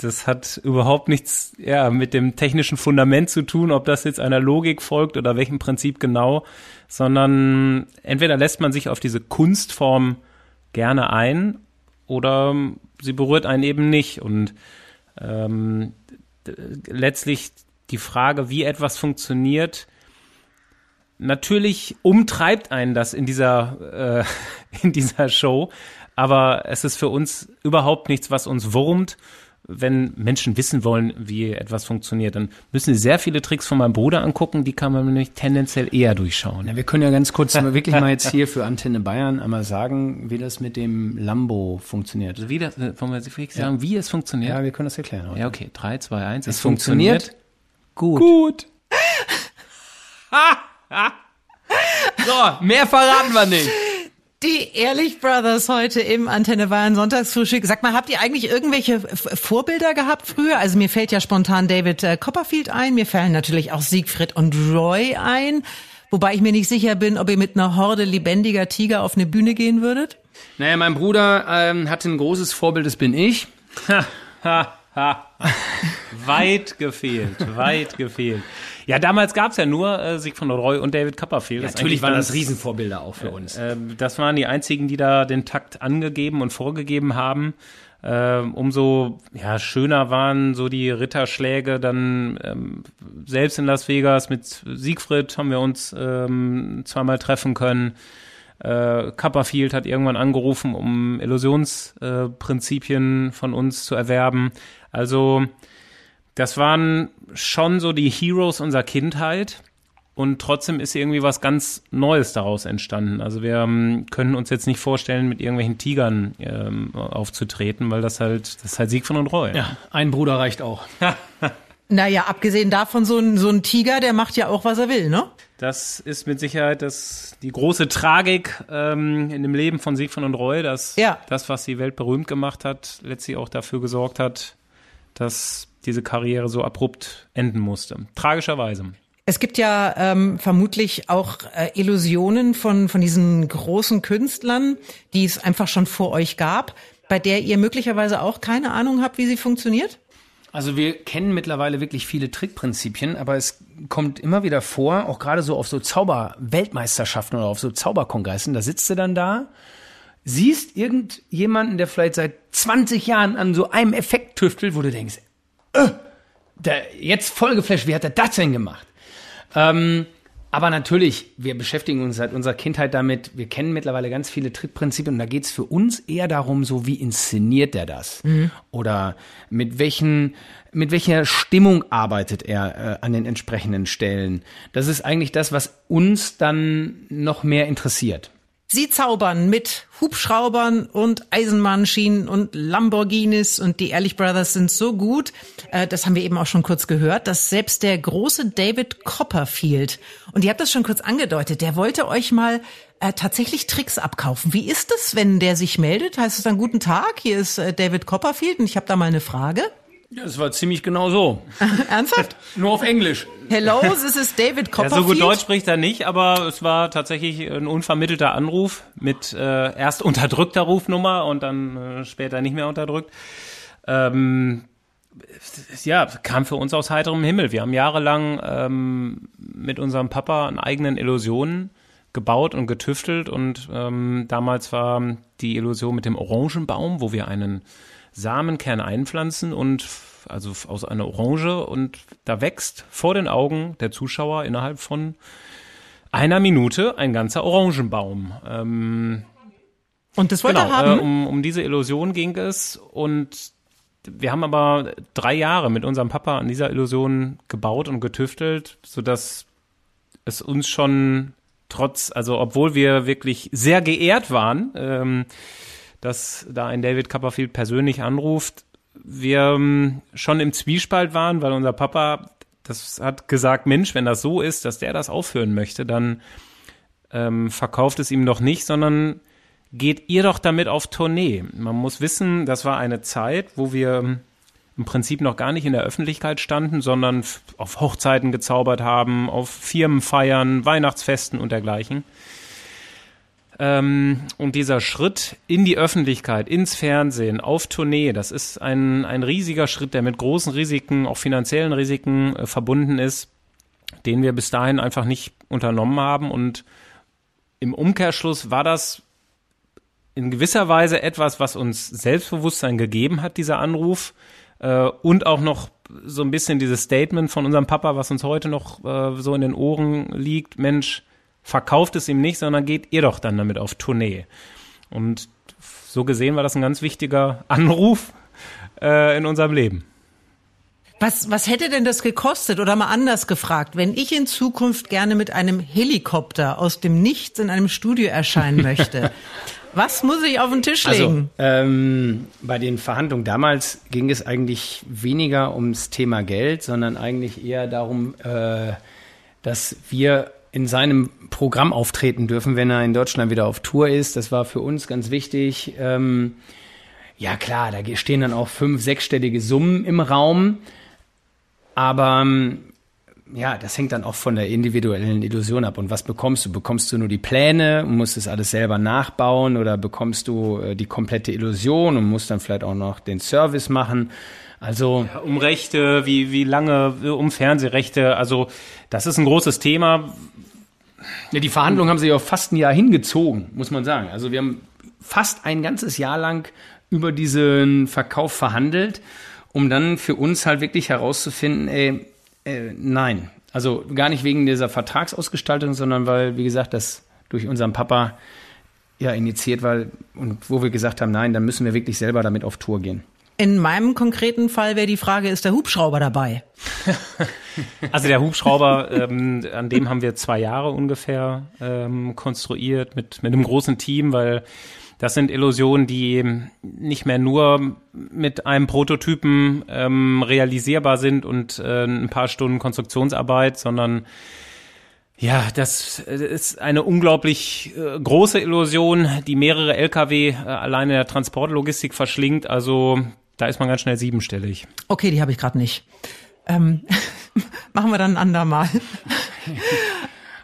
[SPEAKER 4] das hat überhaupt nichts ja, mit dem technischen Fundament zu tun, ob das jetzt einer Logik folgt oder welchem Prinzip genau, sondern entweder lässt man sich auf diese Kunstform gerne ein oder sie berührt einen eben nicht. Und ähm, letztlich die Frage, wie etwas funktioniert, natürlich umtreibt einen das in dieser, äh, in dieser Show, aber es ist für uns überhaupt nichts, was uns wurmt. Wenn Menschen wissen wollen, wie etwas funktioniert, dann müssen sie sehr viele Tricks von meinem Bruder angucken, die kann man nämlich tendenziell eher durchschauen.
[SPEAKER 3] Ja, wir können ja ganz kurz wirklich mal jetzt hier für Antenne Bayern einmal sagen, wie das mit dem Lambo funktioniert.
[SPEAKER 4] Also wie das, wollen wir wirklich sagen, ja. wie es funktioniert?
[SPEAKER 3] Ja, wir können das erklären
[SPEAKER 4] heute. Ja, okay. Drei, zwei, eins.
[SPEAKER 3] Es, es funktioniert, funktioniert
[SPEAKER 4] Gut.
[SPEAKER 3] Gut. so, mehr verraten wir nicht.
[SPEAKER 2] Die Ehrlich Brothers heute im Antenne Bayern Sonntagsfrühstück. Sag mal, habt ihr eigentlich irgendwelche Vorbilder gehabt früher? Also mir fällt ja spontan David äh, Copperfield ein, mir fallen natürlich auch Siegfried und Roy ein, wobei ich mir nicht sicher bin, ob ihr mit einer Horde lebendiger Tiger auf eine Bühne gehen würdet.
[SPEAKER 3] Naja, mein Bruder ähm, hatte ein großes Vorbild, das bin ich. Ha,
[SPEAKER 4] ha, ha. Weit gefehlt, weit gefehlt. Ja, damals gab's ja nur äh, Siegfried Roy und David Copperfield.
[SPEAKER 3] Ja, natürlich waren das Riesenvorbilder auch für uns.
[SPEAKER 4] Äh, das waren die einzigen, die da den Takt angegeben und vorgegeben haben. Äh, umso ja, schöner waren so die Ritterschläge dann ähm, selbst in Las Vegas mit Siegfried haben wir uns ähm, zweimal treffen können. Äh, Copperfield hat irgendwann angerufen, um Illusionsprinzipien äh, von uns zu erwerben. Also das waren schon so die Heroes unserer Kindheit. Und trotzdem ist irgendwie was ganz Neues daraus entstanden. Also wir ähm, können uns jetzt nicht vorstellen, mit irgendwelchen Tigern ähm, aufzutreten, weil das halt, das ist halt Siegfried und Roy.
[SPEAKER 3] Ja, ein Bruder reicht auch.
[SPEAKER 2] naja, abgesehen davon, so ein, so ein Tiger, der macht ja auch, was er will, ne?
[SPEAKER 4] Das ist mit Sicherheit das, die große Tragik ähm, in dem Leben von Siegfried und Roy, dass ja. das, was die Welt berühmt gemacht hat, letztlich auch dafür gesorgt hat, dass diese Karriere so abrupt enden musste. Tragischerweise.
[SPEAKER 2] Es gibt ja ähm, vermutlich auch äh, Illusionen von, von diesen großen Künstlern, die es einfach schon vor euch gab, bei der ihr möglicherweise auch keine Ahnung habt, wie sie funktioniert?
[SPEAKER 3] Also wir kennen mittlerweile wirklich viele Trickprinzipien, aber es kommt immer wieder vor, auch gerade so auf so Zauberweltmeisterschaften oder auf so Zauberkongressen, da sitzt du dann da, siehst irgendjemanden, der vielleicht seit 20 Jahren an so einem Effekt tüftelt, wo du denkst, äh, der, jetzt voll geflasht, wie hat er das denn gemacht? Ähm, aber natürlich, wir beschäftigen uns seit unserer Kindheit damit. Wir kennen mittlerweile ganz viele Trickprinzipien und da geht es für uns eher darum, so wie inszeniert er das? Mhm. Oder mit welchen, mit welcher Stimmung arbeitet er äh, an den entsprechenden Stellen? Das ist eigentlich das, was uns dann noch mehr interessiert.
[SPEAKER 2] Sie zaubern mit Hubschraubern und Eisenbahnschienen und Lamborghinis und die Ehrlich Brothers sind so gut, äh, das haben wir eben auch schon kurz gehört, dass selbst der große David Copperfield, und ihr habt das schon kurz angedeutet, der wollte euch mal äh, tatsächlich Tricks abkaufen. Wie ist es, wenn der sich meldet? Heißt es dann guten Tag, hier ist äh, David Copperfield und ich habe da mal eine Frage?
[SPEAKER 3] Ja, es war ziemlich genau so.
[SPEAKER 2] Ernsthaft?
[SPEAKER 3] Nur auf Englisch.
[SPEAKER 2] Hello, this is David
[SPEAKER 4] Ja,
[SPEAKER 2] Copperfield.
[SPEAKER 4] so gut Deutsch spricht er nicht, aber es war tatsächlich ein unvermittelter Anruf mit äh, erst unterdrückter Rufnummer und dann äh, später nicht mehr unterdrückt. Ähm, ja, kam für uns aus heiterem Himmel. Wir haben jahrelang ähm, mit unserem Papa an eigenen Illusionen gebaut und getüftelt und ähm, damals war die Illusion mit dem Orangenbaum, wo wir einen Samenkern einpflanzen und also aus einer Orange und da wächst vor den Augen der Zuschauer innerhalb von einer Minute ein ganzer Orangenbaum. Ähm,
[SPEAKER 2] und das wollte
[SPEAKER 4] genau,
[SPEAKER 2] er haben?
[SPEAKER 4] Äh, um, um diese Illusion ging es und wir haben aber drei Jahre mit unserem Papa an dieser Illusion gebaut und getüftelt, sodass es uns schon trotz, also obwohl wir wirklich sehr geehrt waren, ähm, dass da ein David Copperfield persönlich anruft, wir ähm, schon im Zwiespalt waren, weil unser Papa, das hat gesagt, Mensch, wenn das so ist, dass der das aufhören möchte, dann ähm, verkauft es ihm doch nicht, sondern geht ihr doch damit auf Tournee. Man muss wissen, das war eine Zeit, wo wir im Prinzip noch gar nicht in der Öffentlichkeit standen, sondern auf Hochzeiten gezaubert haben, auf Firmenfeiern, Weihnachtsfesten und dergleichen. Ähm, und dieser Schritt in die Öffentlichkeit, ins Fernsehen, auf Tournee, das ist ein, ein riesiger Schritt, der mit großen Risiken, auch finanziellen Risiken äh, verbunden ist, den wir bis dahin einfach nicht unternommen haben. Und im Umkehrschluss war das in gewisser Weise etwas, was uns Selbstbewusstsein gegeben hat, dieser Anruf. Äh, und auch noch so ein bisschen dieses Statement von unserem Papa, was uns heute noch äh, so in den Ohren liegt, Mensch, verkauft es ihm nicht, sondern geht ihr doch dann damit auf Tournee. Und so gesehen war das ein ganz wichtiger Anruf äh, in unserem Leben.
[SPEAKER 2] Was, was hätte denn das gekostet? Oder mal anders gefragt, wenn ich in Zukunft gerne mit einem Helikopter aus dem Nichts in einem Studio erscheinen möchte, was muss ich auf den Tisch legen?
[SPEAKER 3] Also, ähm, bei den Verhandlungen damals ging es eigentlich weniger ums Thema Geld, sondern eigentlich eher darum, äh, dass wir in seinem Programm auftreten dürfen, wenn er in Deutschland wieder auf Tour ist. Das war für uns ganz wichtig. Ähm, ja klar, da stehen dann auch fünf, sechsstellige Summen im Raum. Aber ähm, ja, das hängt dann auch von der individuellen Illusion ab. Und was bekommst du? Bekommst du nur die Pläne und musst es alles selber nachbauen oder bekommst du äh, die komplette Illusion und musst dann vielleicht auch noch den Service machen? Also
[SPEAKER 4] ja, um Rechte, wie wie lange um Fernsehrechte, also das ist ein großes Thema.
[SPEAKER 3] Ja, die Verhandlungen haben sich auch fast ein Jahr hingezogen, muss man sagen. Also wir haben fast ein ganzes Jahr lang über diesen Verkauf verhandelt, um dann für uns halt wirklich herauszufinden, ey, äh, nein. Also gar nicht wegen dieser Vertragsausgestaltung, sondern weil, wie gesagt, das durch unseren Papa ja initiiert war und wo wir gesagt haben, nein, dann müssen wir wirklich selber damit auf Tour gehen.
[SPEAKER 2] In meinem konkreten Fall wäre die Frage, ist der Hubschrauber dabei?
[SPEAKER 4] also der Hubschrauber, ähm, an dem haben wir zwei Jahre ungefähr ähm, konstruiert mit, mit einem großen Team, weil das sind Illusionen, die nicht mehr nur mit einem Prototypen ähm, realisierbar sind und äh, ein paar Stunden Konstruktionsarbeit, sondern ja, das ist eine unglaublich äh, große Illusion, die mehrere Lkw äh, alleine der Transportlogistik verschlingt. Also da ist man ganz schnell siebenstellig.
[SPEAKER 2] Okay, die habe ich gerade nicht. Ähm, machen wir dann ein andermal.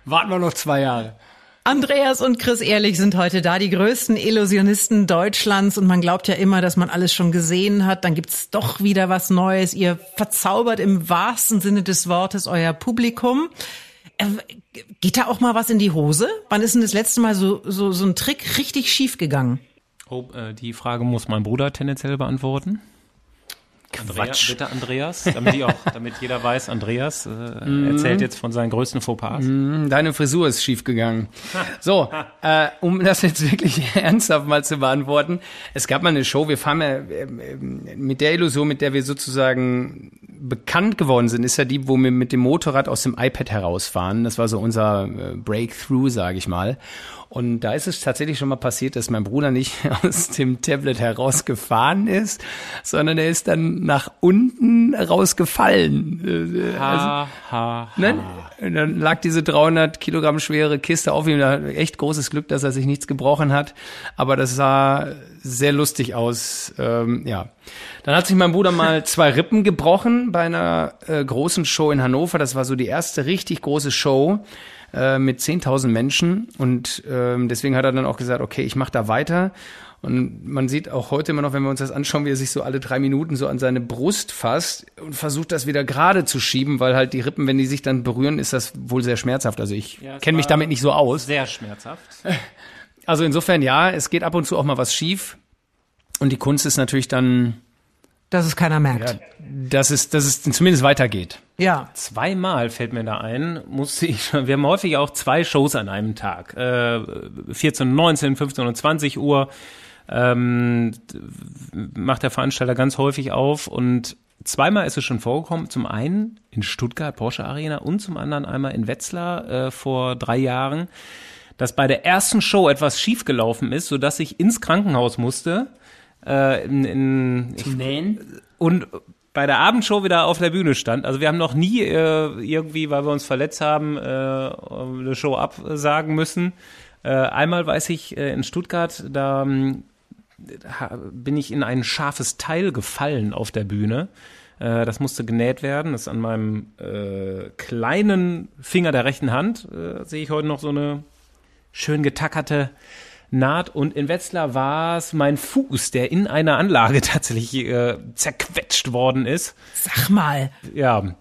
[SPEAKER 3] Warten wir noch zwei Jahre.
[SPEAKER 2] Andreas und Chris Ehrlich sind heute da, die größten Illusionisten Deutschlands. Und man glaubt ja immer, dass man alles schon gesehen hat. Dann gibt's doch wieder was Neues. Ihr verzaubert im wahrsten Sinne des Wortes euer Publikum. Äh, geht da auch mal was in die Hose? Wann ist denn das letzte Mal so, so, so ein Trick richtig schief gegangen?
[SPEAKER 4] Oh, äh, die Frage muss mein Bruder tendenziell beantworten. Quatsch. bitte Andreas, damit, auch, damit jeder weiß, Andreas äh, erzählt jetzt von seinen größten Fauxpas.
[SPEAKER 3] Deine Frisur ist schief gegangen. So, äh, um das jetzt wirklich ernsthaft mal zu beantworten. Es gab mal eine Show, wir fahren ja äh, mit der Illusion, mit der wir sozusagen bekannt geworden sind, ist ja die, wo wir mit dem Motorrad aus dem iPad herausfahren. Das war so unser äh, Breakthrough, sage ich mal. Und da ist es tatsächlich schon mal passiert, dass mein Bruder nicht aus dem Tablet herausgefahren ist, sondern er ist dann nach unten rausgefallen.
[SPEAKER 4] Ha, also, ha, ha.
[SPEAKER 3] Ne? Dann lag diese 300 Kilogramm schwere Kiste auf ihm. Da echt großes Glück, dass er sich nichts gebrochen hat. Aber das sah sehr lustig aus. Ähm, ja. Dann hat sich mein Bruder mal zwei Rippen gebrochen bei einer äh, großen Show in Hannover. Das war so die erste richtig große Show äh, mit 10.000 Menschen und ähm, deswegen hat er dann auch gesagt, okay, ich mache da weiter. Und man sieht auch heute immer noch, wenn wir uns das anschauen, wie er sich so alle drei Minuten so an seine Brust fasst und versucht, das wieder gerade zu schieben, weil halt die Rippen, wenn die sich dann berühren, ist das wohl sehr schmerzhaft. Also ich ja, kenne mich damit nicht so aus.
[SPEAKER 4] Sehr schmerzhaft.
[SPEAKER 3] Also insofern ja, es geht ab und zu auch mal was schief. Und die Kunst ist natürlich dann
[SPEAKER 2] dass es keiner merkt. Ja,
[SPEAKER 3] dass es, dass es zumindest weitergeht.
[SPEAKER 4] Ja. Zweimal fällt mir da ein, musste ich schon, wir haben häufig auch zwei Shows an einem Tag. Äh, 14, 19, 15 und 20 Uhr ähm, macht der Veranstalter ganz häufig auf und zweimal ist es schon vorgekommen. Zum einen in Stuttgart, Porsche Arena und zum anderen einmal in Wetzlar äh, vor drei Jahren, dass bei der ersten Show etwas schiefgelaufen ist, sodass ich ins Krankenhaus musste äh, in, in
[SPEAKER 3] Zum Nähen?
[SPEAKER 4] Und bei der Abendshow wieder auf der Bühne stand. Also wir haben noch nie äh, irgendwie, weil wir uns verletzt haben, äh, eine Show absagen müssen. Äh, einmal weiß ich äh, in Stuttgart, da ähm, bin ich in ein scharfes Teil gefallen auf der Bühne. Äh, das musste genäht werden. Das ist an meinem äh, kleinen Finger der rechten Hand. Sehe ich heute noch so eine schön getackerte naht. Und in Wetzlar war es mein Fuß, der in einer Anlage tatsächlich äh, zerquetscht worden ist.
[SPEAKER 2] Sag mal.
[SPEAKER 4] Ja.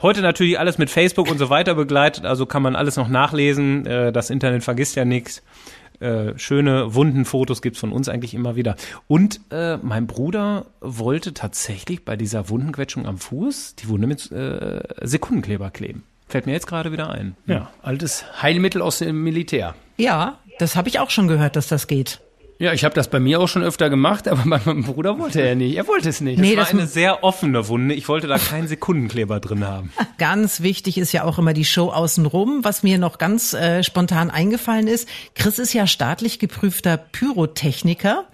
[SPEAKER 4] Heute natürlich alles mit Facebook und so weiter begleitet, also kann man alles noch nachlesen. Äh, das Internet vergisst ja nichts. Äh, schöne Wundenfotos gibt's von uns eigentlich immer wieder. Und äh, mein Bruder wollte tatsächlich bei dieser Wundenquetschung am Fuß die Wunde mit äh, Sekundenkleber kleben. Fällt mir jetzt gerade wieder ein.
[SPEAKER 3] Ja, altes Heilmittel aus dem Militär.
[SPEAKER 2] Ja, das habe ich auch schon gehört, dass das geht.
[SPEAKER 3] Ja, ich habe das bei mir auch schon öfter gemacht, aber bei meinem Bruder wollte er nicht. Er wollte es nicht.
[SPEAKER 4] Nee, das war das eine sehr offene Wunde. Ich wollte da keinen Sekundenkleber drin haben.
[SPEAKER 2] Ganz wichtig ist ja auch immer die Show außenrum. Was mir noch ganz äh, spontan eingefallen ist, Chris ist ja staatlich geprüfter Pyrotechniker.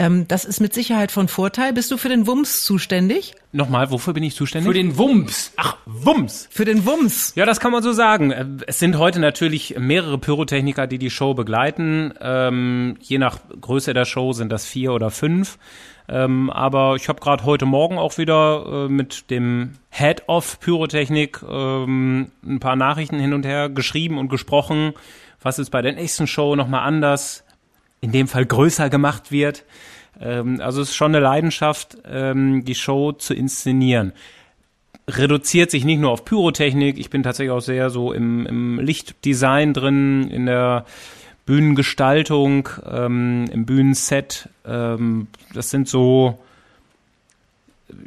[SPEAKER 2] Ähm, das ist mit Sicherheit von Vorteil. Bist du für den Wumms zuständig?
[SPEAKER 4] Nochmal, wofür bin ich zuständig?
[SPEAKER 3] Für den Wumms.
[SPEAKER 4] Ach, Wumms.
[SPEAKER 2] Für den Wumms.
[SPEAKER 4] Ja, das kann man so sagen. Äh, es sind heute natürlich mehrere Pyrotechniker, die die Show begleiten. Ähm, je nach Größe der Show sind das vier oder fünf. Ähm, aber ich habe gerade heute Morgen auch wieder äh, mit dem Head of Pyrotechnik ähm, ein paar Nachrichten hin und her geschrieben und gesprochen, was ist bei der nächsten Show nochmal anders in dem Fall größer gemacht wird. Ähm, also es ist schon eine Leidenschaft, ähm, die Show zu inszenieren. Reduziert sich nicht nur auf Pyrotechnik, ich bin tatsächlich auch sehr so im, im Lichtdesign drin, in der Bühnengestaltung, ähm, im Bühnenset. Ähm, das sind so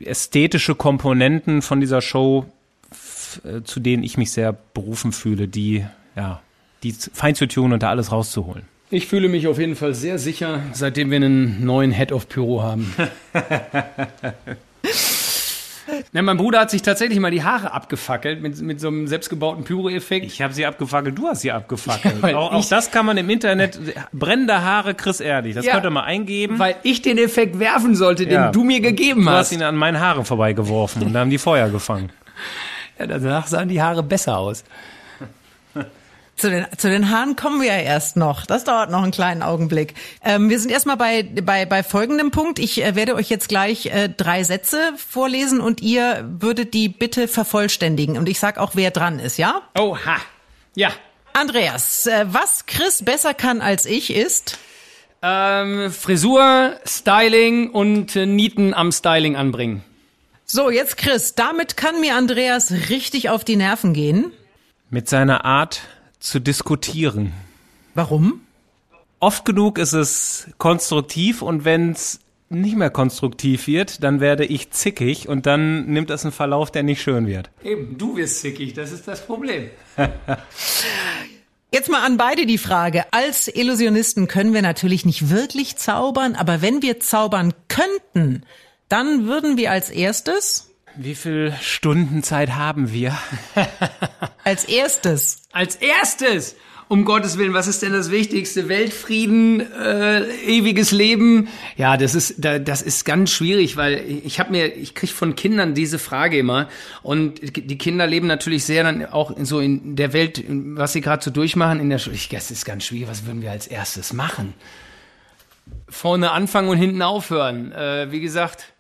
[SPEAKER 4] ästhetische Komponenten von dieser Show, äh, zu denen ich mich sehr berufen fühle, die, ja, die fein zu tun und da alles rauszuholen.
[SPEAKER 3] Ich fühle mich auf jeden Fall sehr sicher, seitdem wir einen neuen Head of Pyro haben. Ja, mein Bruder hat sich tatsächlich mal die Haare abgefackelt mit, mit so einem selbstgebauten Pyro-Effekt.
[SPEAKER 4] Ich habe sie abgefackelt, du hast sie abgefackelt. Ja, auch, auch das kann man im Internet, brennende Haare Chris Ehrlich, das ja, könnt ihr mal eingeben.
[SPEAKER 3] Weil ich den Effekt werfen sollte, den ja, du mir gegeben hast.
[SPEAKER 4] Du hast ihn an meinen Haaren vorbeigeworfen und da haben die Feuer gefangen.
[SPEAKER 3] Ja, danach sahen die Haare besser aus.
[SPEAKER 2] Zu den, zu den Haaren kommen wir ja erst noch. Das dauert noch einen kleinen Augenblick. Ähm, wir sind erstmal bei, bei, bei folgendem Punkt. Ich äh, werde euch jetzt gleich äh, drei Sätze vorlesen und ihr würdet die bitte vervollständigen. Und ich sag auch, wer dran ist, ja?
[SPEAKER 3] Oha. Ja.
[SPEAKER 2] Andreas, äh, was Chris besser kann als ich ist?
[SPEAKER 3] Ähm, Frisur, Styling und äh, Nieten am Styling anbringen.
[SPEAKER 2] So, jetzt Chris, damit kann mir Andreas richtig auf die Nerven gehen.
[SPEAKER 4] Mit seiner Art zu diskutieren.
[SPEAKER 2] Warum?
[SPEAKER 4] Oft genug ist es konstruktiv und wenn es nicht mehr konstruktiv wird, dann werde ich zickig und dann nimmt das einen Verlauf, der nicht schön wird.
[SPEAKER 3] Eben, du wirst zickig, das ist das Problem.
[SPEAKER 2] Jetzt mal an beide die Frage. Als Illusionisten können wir natürlich nicht wirklich zaubern, aber wenn wir zaubern könnten, dann würden wir als erstes
[SPEAKER 4] wie viel Stunden Zeit haben wir?
[SPEAKER 2] Als erstes.
[SPEAKER 3] Als erstes. um Gottes Willen, was ist denn das Wichtigste? Weltfrieden, äh, ewiges Leben? Ja, das ist, das ist ganz schwierig, weil ich habe mir, ich krieg von Kindern diese Frage immer und die Kinder leben natürlich sehr dann auch so in der Welt, was sie gerade so durchmachen in der Schule. Ich, das ist ganz schwierig. Was würden wir als erstes machen? Vorne anfangen und hinten aufhören. Äh, wie gesagt,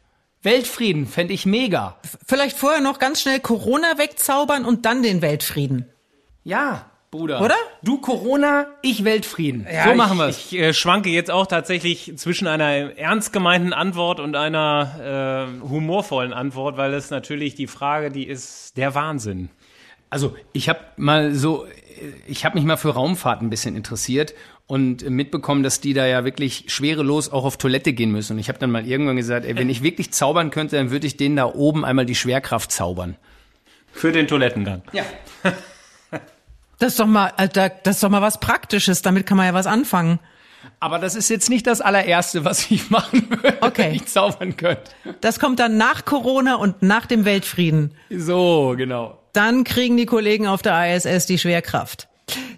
[SPEAKER 3] Weltfrieden fände ich mega.
[SPEAKER 2] Vielleicht vorher noch ganz schnell Corona wegzaubern und dann den Weltfrieden.
[SPEAKER 3] Ja, Bruder.
[SPEAKER 2] Oder?
[SPEAKER 3] Du Corona, ich Weltfrieden.
[SPEAKER 4] Ja, so machen wir Ich, ich äh, schwanke jetzt auch tatsächlich zwischen einer ernst gemeinten Antwort und einer äh, humorvollen Antwort, weil es natürlich die Frage, die ist der Wahnsinn.
[SPEAKER 3] Also ich habe mal so, ich habe mich mal für Raumfahrt ein bisschen interessiert und mitbekommen, dass die da ja wirklich schwerelos auch auf Toilette gehen müssen. Und ich habe dann mal irgendwann gesagt, ey, wenn ich wirklich zaubern könnte, dann würde ich denen da oben einmal die Schwerkraft zaubern.
[SPEAKER 4] Für den Toilettengang.
[SPEAKER 3] Ja.
[SPEAKER 2] Das ist doch mal, Alter, das ist doch mal was Praktisches. Damit kann man ja was anfangen.
[SPEAKER 3] Aber das ist jetzt nicht das allererste, was ich machen würde,
[SPEAKER 2] okay.
[SPEAKER 3] wenn ich zaubern könnte.
[SPEAKER 2] Das kommt dann nach Corona und nach dem Weltfrieden.
[SPEAKER 3] So, genau.
[SPEAKER 2] Dann kriegen die Kollegen auf der ISS die Schwerkraft.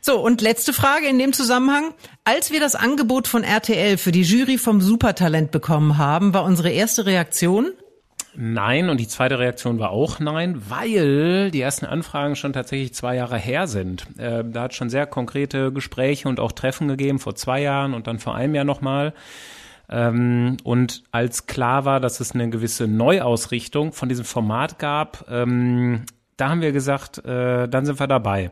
[SPEAKER 2] So, und letzte Frage in dem Zusammenhang. Als wir das Angebot von RTL für die Jury vom Supertalent bekommen haben, war unsere erste Reaktion?
[SPEAKER 4] Nein, und die zweite Reaktion war auch nein, weil die ersten Anfragen schon tatsächlich zwei Jahre her sind. Äh, da hat schon sehr konkrete Gespräche und auch Treffen gegeben, vor zwei Jahren und dann vor einem Jahr nochmal. Ähm, und als klar war, dass es eine gewisse Neuausrichtung von diesem Format gab, ähm, da haben wir gesagt, äh, dann sind wir dabei.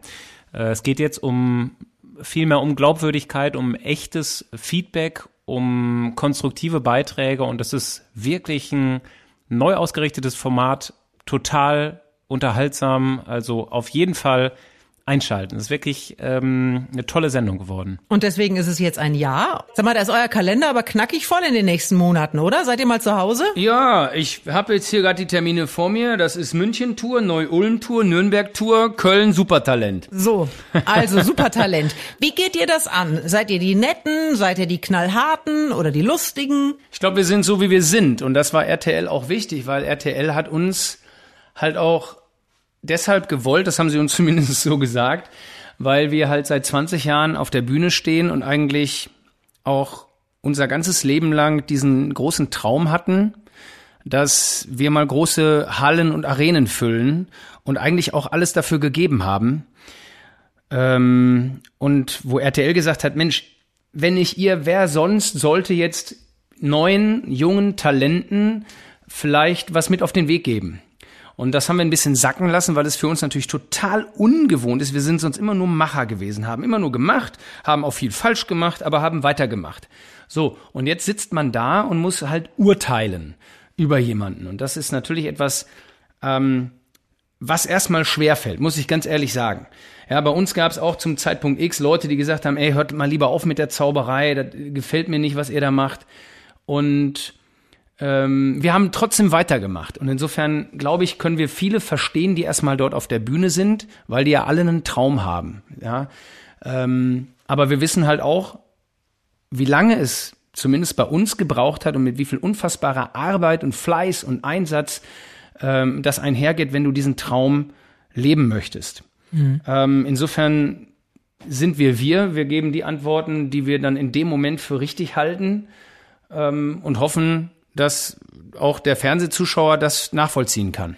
[SPEAKER 4] Äh, es geht jetzt um viel mehr um Glaubwürdigkeit, um echtes Feedback, um konstruktive Beiträge und das ist wirklich ein neu ausgerichtetes Format, total unterhaltsam, also auf jeden Fall einschalten. Das ist wirklich ähm, eine tolle Sendung geworden.
[SPEAKER 2] Und deswegen ist es jetzt ein Jahr. Sag mal, da ist euer Kalender aber knackig voll in den nächsten Monaten, oder? Seid ihr mal zu Hause?
[SPEAKER 3] Ja, ich habe jetzt hier gerade die Termine vor mir. Das ist München-Tour, Neu-Ulm-Tour, Nürnberg-Tour, Köln, Supertalent.
[SPEAKER 2] So, also Supertalent. Wie geht ihr das an? Seid ihr die Netten? Seid ihr die Knallharten oder die Lustigen?
[SPEAKER 3] Ich glaube, wir sind so, wie wir sind. Und das war RTL auch wichtig, weil RTL hat uns halt auch deshalb gewollt, das haben sie uns zumindest so gesagt, weil wir halt seit 20 Jahren auf der Bühne stehen und eigentlich auch unser ganzes Leben lang diesen großen Traum hatten, dass wir mal große Hallen und Arenen füllen und eigentlich auch alles dafür gegeben haben. Ähm, und wo RTL gesagt hat, Mensch, wenn nicht ihr, wer sonst sollte jetzt neuen, jungen Talenten vielleicht was mit auf den Weg geben? Und das haben wir ein bisschen sacken lassen, weil es für uns natürlich total ungewohnt ist. Wir sind sonst immer nur Macher gewesen, haben immer nur gemacht, haben auch viel falsch gemacht, aber haben weitergemacht. So, und jetzt sitzt man da und muss halt urteilen über jemanden. Und das ist natürlich etwas, ähm, was erstmal schwerfällt, muss ich ganz ehrlich sagen. Ja, bei uns gab es auch zum Zeitpunkt X Leute, die gesagt haben, ey, hört mal lieber auf mit der Zauberei, das gefällt mir nicht, was ihr da macht. Und ähm, wir haben trotzdem weitergemacht. Und insofern, glaube ich, können wir viele verstehen, die erstmal dort auf der Bühne sind, weil die ja alle einen Traum haben. Ja? Ähm, aber wir wissen halt auch, wie lange es zumindest bei uns gebraucht hat und mit wie viel unfassbarer Arbeit und Fleiß und Einsatz ähm, das einhergeht, wenn du diesen Traum leben möchtest. Mhm. Ähm, insofern sind wir wir. Wir geben die Antworten, die wir dann in dem Moment für richtig halten ähm, und hoffen, dass auch der Fernsehzuschauer das nachvollziehen kann.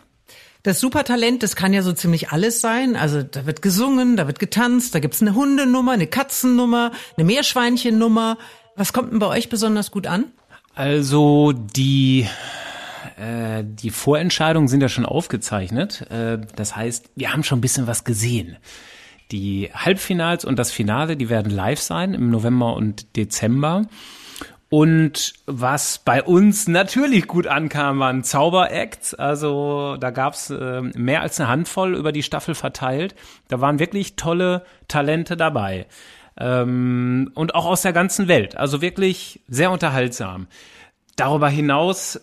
[SPEAKER 2] Das Supertalent, das kann ja so ziemlich alles sein. Also da wird gesungen, da wird getanzt, da gibt's eine Hundenummer, eine Katzennummer, eine Meerschweinchennummer. Was kommt denn bei euch besonders gut an?
[SPEAKER 4] Also die äh, die Vorentscheidungen sind ja schon aufgezeichnet. Äh, das heißt, wir haben schon ein bisschen was gesehen. Die Halbfinals und das Finale, die werden live sein im November und Dezember. Und was bei uns natürlich gut ankam, waren Zauberacts. Also da gab's äh, mehr als eine Handvoll über die Staffel verteilt. Da waren wirklich tolle Talente dabei. Ähm, und auch aus der ganzen Welt. Also wirklich sehr unterhaltsam. Darüber hinaus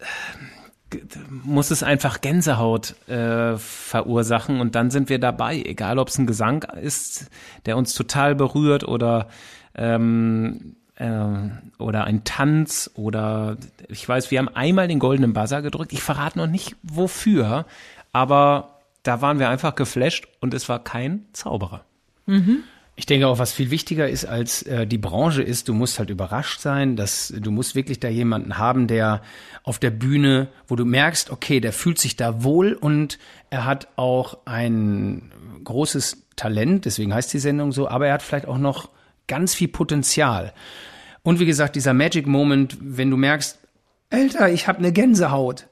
[SPEAKER 4] äh, muss es einfach Gänsehaut äh, verursachen und dann sind wir dabei, egal ob es ein Gesang ist, der uns total berührt oder ähm, äh, oder ein Tanz oder ich weiß, wir haben einmal den goldenen Buzzer gedrückt. Ich verrate noch nicht wofür, aber da waren wir einfach geflasht und es war kein Zauberer.
[SPEAKER 3] Mhm. Ich denke auch, was viel wichtiger ist als äh, die Branche ist, du musst halt überrascht sein, dass du musst wirklich da jemanden haben, der auf der Bühne, wo du merkst, okay, der fühlt sich da wohl und er hat auch ein großes Talent, deswegen heißt die Sendung so, aber er hat vielleicht auch noch ganz viel Potenzial. Und wie gesagt, dieser Magic Moment, wenn du merkst, Alter, ich habe eine Gänsehaut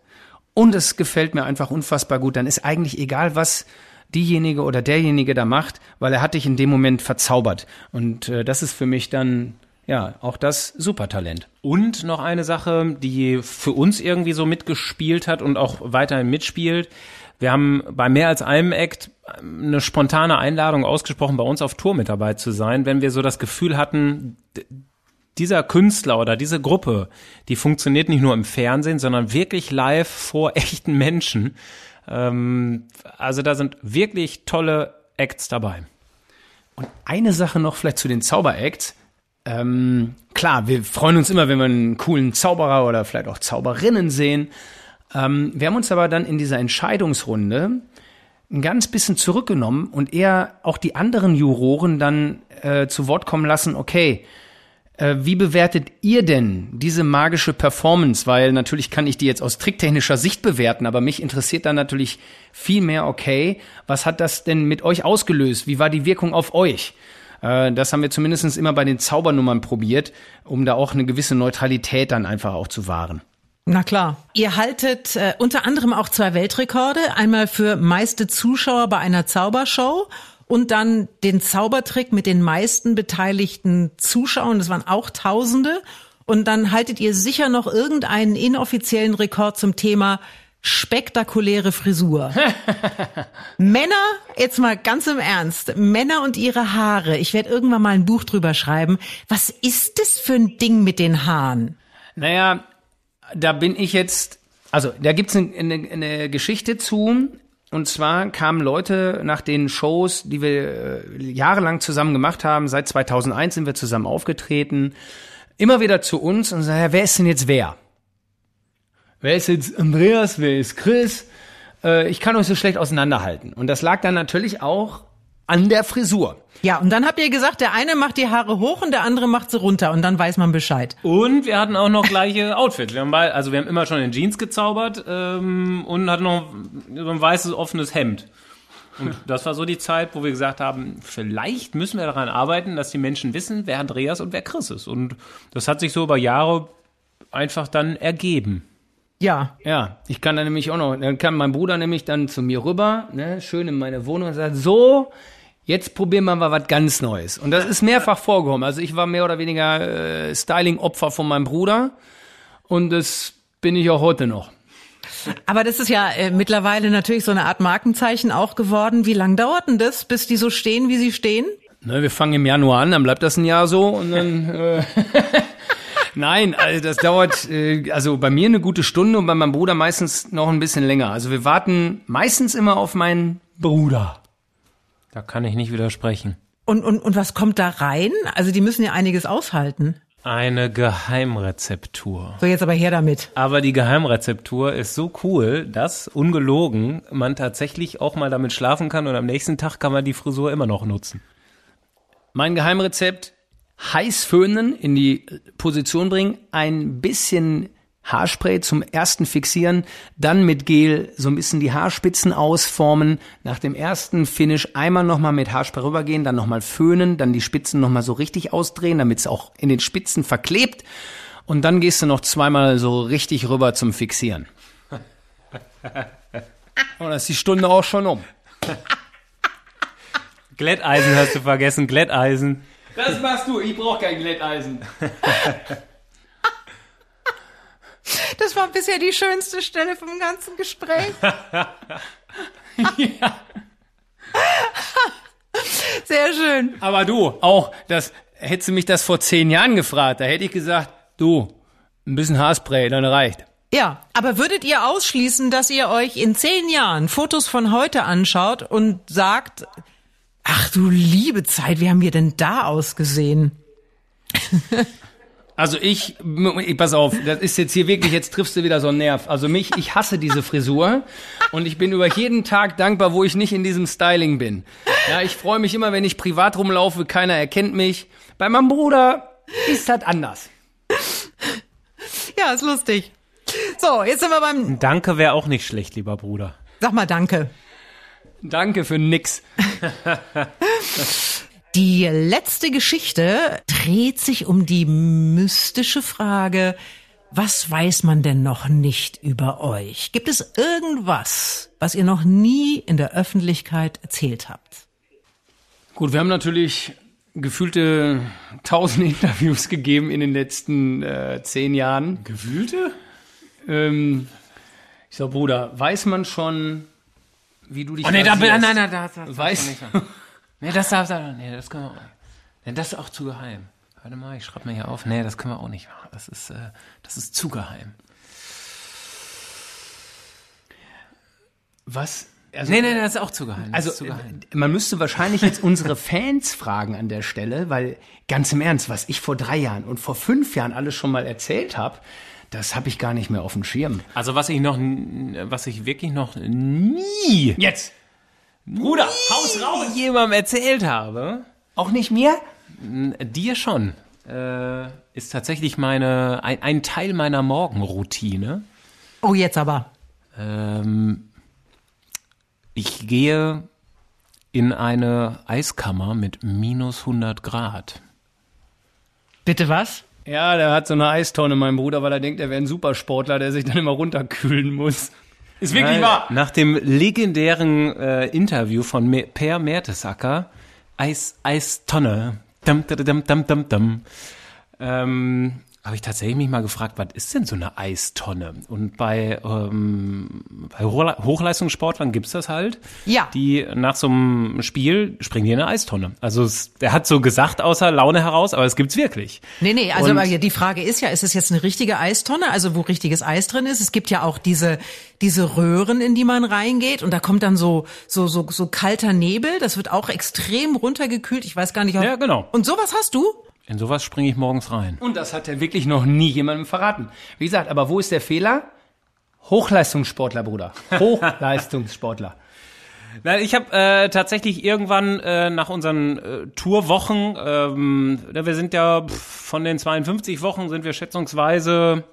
[SPEAKER 3] und es gefällt mir einfach unfassbar gut, dann ist eigentlich egal, was diejenige oder derjenige da macht, weil er hat dich in dem Moment verzaubert. Und äh, das ist für mich dann ja, auch das Supertalent.
[SPEAKER 4] Und noch eine Sache, die für uns irgendwie so mitgespielt hat und auch weiterhin mitspielt. Wir haben bei mehr als einem Act eine spontane Einladung ausgesprochen, bei uns auf Tour mit dabei zu sein, wenn wir so das Gefühl hatten, dieser Künstler oder diese Gruppe, die funktioniert nicht nur im Fernsehen, sondern wirklich live vor echten Menschen. Ähm, also da sind wirklich tolle Acts dabei.
[SPEAKER 3] Und eine Sache noch vielleicht zu den Zauberacts. Ähm, klar, wir freuen uns immer, wenn wir einen coolen Zauberer oder vielleicht auch Zauberinnen sehen. Ähm, wir haben uns aber dann in dieser Entscheidungsrunde ein ganz bisschen zurückgenommen und eher auch die anderen Juroren dann äh, zu Wort kommen lassen, okay, äh, wie bewertet ihr denn diese magische Performance? Weil natürlich kann ich die jetzt aus tricktechnischer Sicht bewerten, aber mich interessiert dann natürlich viel mehr, okay, was hat das denn mit euch ausgelöst? Wie war die Wirkung auf euch? Äh, das haben wir zumindest immer bei den Zaubernummern probiert, um da auch eine gewisse Neutralität dann einfach auch zu wahren.
[SPEAKER 2] Na klar. Ihr haltet äh, unter anderem auch zwei Weltrekorde. Einmal für meiste Zuschauer bei einer Zaubershow und dann den Zaubertrick mit den meisten beteiligten Zuschauern, das waren auch Tausende. Und dann haltet ihr sicher noch irgendeinen inoffiziellen Rekord zum Thema spektakuläre Frisur. Männer, jetzt mal ganz im Ernst, Männer und ihre Haare. Ich werde irgendwann mal ein Buch drüber schreiben. Was ist das für ein Ding mit den Haaren?
[SPEAKER 3] Naja, da bin ich jetzt, also da gibt's eine, eine, eine Geschichte zu. Und zwar kamen Leute nach den Shows, die wir äh, jahrelang zusammen gemacht haben. Seit 2001 sind wir zusammen aufgetreten. Immer wieder zu uns und sagen, ja, wer ist denn jetzt wer? Wer ist jetzt Andreas? Wer ist Chris? Äh, ich kann euch so schlecht auseinanderhalten. Und das lag dann natürlich auch an der Frisur.
[SPEAKER 2] Ja, und dann habt ihr gesagt, der eine macht die Haare hoch und der andere macht sie runter und dann weiß man Bescheid.
[SPEAKER 4] Und wir hatten auch noch gleiche Outfits. Wir haben bei, also wir haben immer schon in Jeans gezaubert ähm, und hatten noch so ein weißes offenes Hemd. Und das war so die Zeit, wo wir gesagt haben, vielleicht müssen wir daran arbeiten, dass die Menschen wissen, wer Andreas und wer Chris ist. Und das hat sich so über Jahre einfach dann ergeben.
[SPEAKER 3] Ja. Ja, ich kann dann nämlich auch noch, dann kam mein Bruder nämlich dann zu mir rüber, ne, schön in meine Wohnung und sagt, so, jetzt probieren wir mal was ganz Neues. Und das ist mehrfach vorgekommen. Also ich war mehr oder weniger äh, Styling-Opfer von meinem Bruder und das bin ich auch heute noch.
[SPEAKER 2] Aber das ist ja äh, mittlerweile natürlich so eine Art Markenzeichen auch geworden. Wie lang dauert denn das, bis die so stehen, wie sie stehen?
[SPEAKER 3] Ne, wir fangen im Januar an, dann bleibt das ein Jahr so und dann. Äh Nein, also das dauert äh, also bei mir eine gute Stunde und bei meinem Bruder meistens noch ein bisschen länger. Also wir warten meistens immer auf meinen Bruder.
[SPEAKER 4] Da kann ich nicht widersprechen.
[SPEAKER 2] Und, und, und was kommt da rein? Also die müssen ja einiges aushalten.
[SPEAKER 4] Eine Geheimrezeptur.
[SPEAKER 2] So, jetzt aber her damit.
[SPEAKER 4] Aber die Geheimrezeptur ist so cool, dass ungelogen man tatsächlich auch mal damit schlafen kann und am nächsten Tag kann man die Frisur immer noch nutzen.
[SPEAKER 3] Mein Geheimrezept, heiß föhnen, in die Position bringen, ein bisschen Haarspray zum ersten fixieren, dann mit Gel so ein bisschen die Haarspitzen ausformen, nach dem ersten Finish einmal nochmal mit Haarspray rübergehen, dann nochmal föhnen, dann die Spitzen nochmal so richtig ausdrehen, damit es auch in den Spitzen verklebt und dann gehst du noch zweimal so richtig rüber zum Fixieren. Und dann ist die Stunde auch schon um.
[SPEAKER 4] Glätteisen hast du vergessen, Glätteisen.
[SPEAKER 3] Das machst du, ich brauche kein Glätteisen.
[SPEAKER 2] Das war bisher die schönste Stelle vom ganzen Gespräch. ja. Sehr schön.
[SPEAKER 3] Aber du, auch, das, hättest du mich das vor zehn Jahren gefragt, da hätte ich gesagt, du, ein bisschen Haarspray, dann reicht.
[SPEAKER 2] Ja, aber würdet ihr ausschließen, dass ihr euch in zehn Jahren Fotos von heute anschaut und sagt, ach du liebe Zeit, wie haben wir denn da ausgesehen?
[SPEAKER 3] Also ich, ich, pass auf, das ist jetzt hier wirklich, jetzt triffst du wieder so einen Nerv. Also mich, ich hasse diese Frisur und ich bin über jeden Tag dankbar, wo ich nicht in diesem Styling bin. Ja, ich freue mich immer, wenn ich privat rumlaufe, keiner erkennt mich. Bei meinem Bruder ist das anders.
[SPEAKER 2] Ja, ist lustig. So, jetzt sind wir beim.
[SPEAKER 4] Danke wäre auch nicht schlecht, lieber Bruder.
[SPEAKER 2] Sag mal Danke.
[SPEAKER 3] Danke für nix.
[SPEAKER 2] Die letzte Geschichte dreht sich um die mystische Frage, was weiß man denn noch nicht über euch? Gibt es irgendwas, was ihr noch nie in der Öffentlichkeit erzählt habt?
[SPEAKER 3] Gut, wir haben natürlich gefühlte tausend Interviews gegeben in den letzten äh, zehn Jahren.
[SPEAKER 4] Gefühlte?
[SPEAKER 3] Ähm, ich sag, Bruder, weiß man schon, wie du dich
[SPEAKER 4] Oh nee, da, nein, nein, nein, das, das,
[SPEAKER 3] Weiß-
[SPEAKER 4] das, nee, das darf nee, das können wir auch nicht. Nee, das ist auch zu geheim. Warte mal, ich schreibe mir hier auf. Nee, das können wir auch nicht machen. Das ist, äh, das ist zu geheim.
[SPEAKER 3] Was? Also,
[SPEAKER 4] Nee, nee, das ist auch zu geheim. Das
[SPEAKER 3] Also
[SPEAKER 4] zu geheim.
[SPEAKER 3] äh, man müsste wahrscheinlich jetzt unsere Fans fragen an der Stelle, weil ganz im Ernst, was ich vor drei Jahren und vor fünf Jahren alles schon mal erzählt habe, das habe ich gar nicht mehr auf dem Schirm.
[SPEAKER 4] Also was ich noch, was ich wirklich noch nie
[SPEAKER 3] Jetzt, Bruder, Haus raus!
[SPEAKER 4] jemandem erzählt habe,
[SPEAKER 3] Auch nicht mir?
[SPEAKER 4] dir schon, äh, ist tatsächlich meine, ein, ein Teil meiner Morgenroutine.
[SPEAKER 2] Oh, jetzt aber.
[SPEAKER 4] Ähm, ich gehe in eine Eiskammer mit minus 100 Grad.
[SPEAKER 2] Bitte was?
[SPEAKER 3] Ja, der hat so eine Eistonne, mein Bruder, weil er denkt, er wäre ein Supersportler, der sich dann immer runterkühlen muss. Ist wirklich wahr.
[SPEAKER 4] Nach dem legendären äh, Interview von Me Per Mertesacker, Eis, Eistonne, dum, dum, dum, dum, dum, dum, ähm, habe ich tatsächlich mich mal gefragt, was ist denn so eine Eistonne? Und bei, ähm, bei Hochle- Hochleistungssportlern gibt's das halt.
[SPEAKER 2] Ja.
[SPEAKER 4] Die nach so einem Spiel springen die in eine Eistonne. Also es, der hat so gesagt außer Laune heraus, aber es gibt's wirklich.
[SPEAKER 2] Nee, nee, also
[SPEAKER 4] Und-
[SPEAKER 2] die Frage ist ja, ist es jetzt eine richtige Eistonne, also wo richtiges Eis drin ist? Es gibt ja auch diese diese Röhren, in die man reingeht und da kommt dann so so so so kalter Nebel, das wird auch extrem runtergekühlt. Ich weiß gar nicht, ob
[SPEAKER 4] Ja, genau.
[SPEAKER 2] Und sowas hast du?
[SPEAKER 4] In sowas springe ich morgens rein.
[SPEAKER 3] Und das hat er wirklich noch nie jemandem verraten. Wie gesagt, aber wo ist der Fehler? Hochleistungssportler, Bruder. Hochleistungssportler.
[SPEAKER 4] Nein, ich habe äh, tatsächlich irgendwann äh, nach unseren äh, Tourwochen, ähm, ja, wir sind ja pff, von den 52 Wochen sind wir schätzungsweise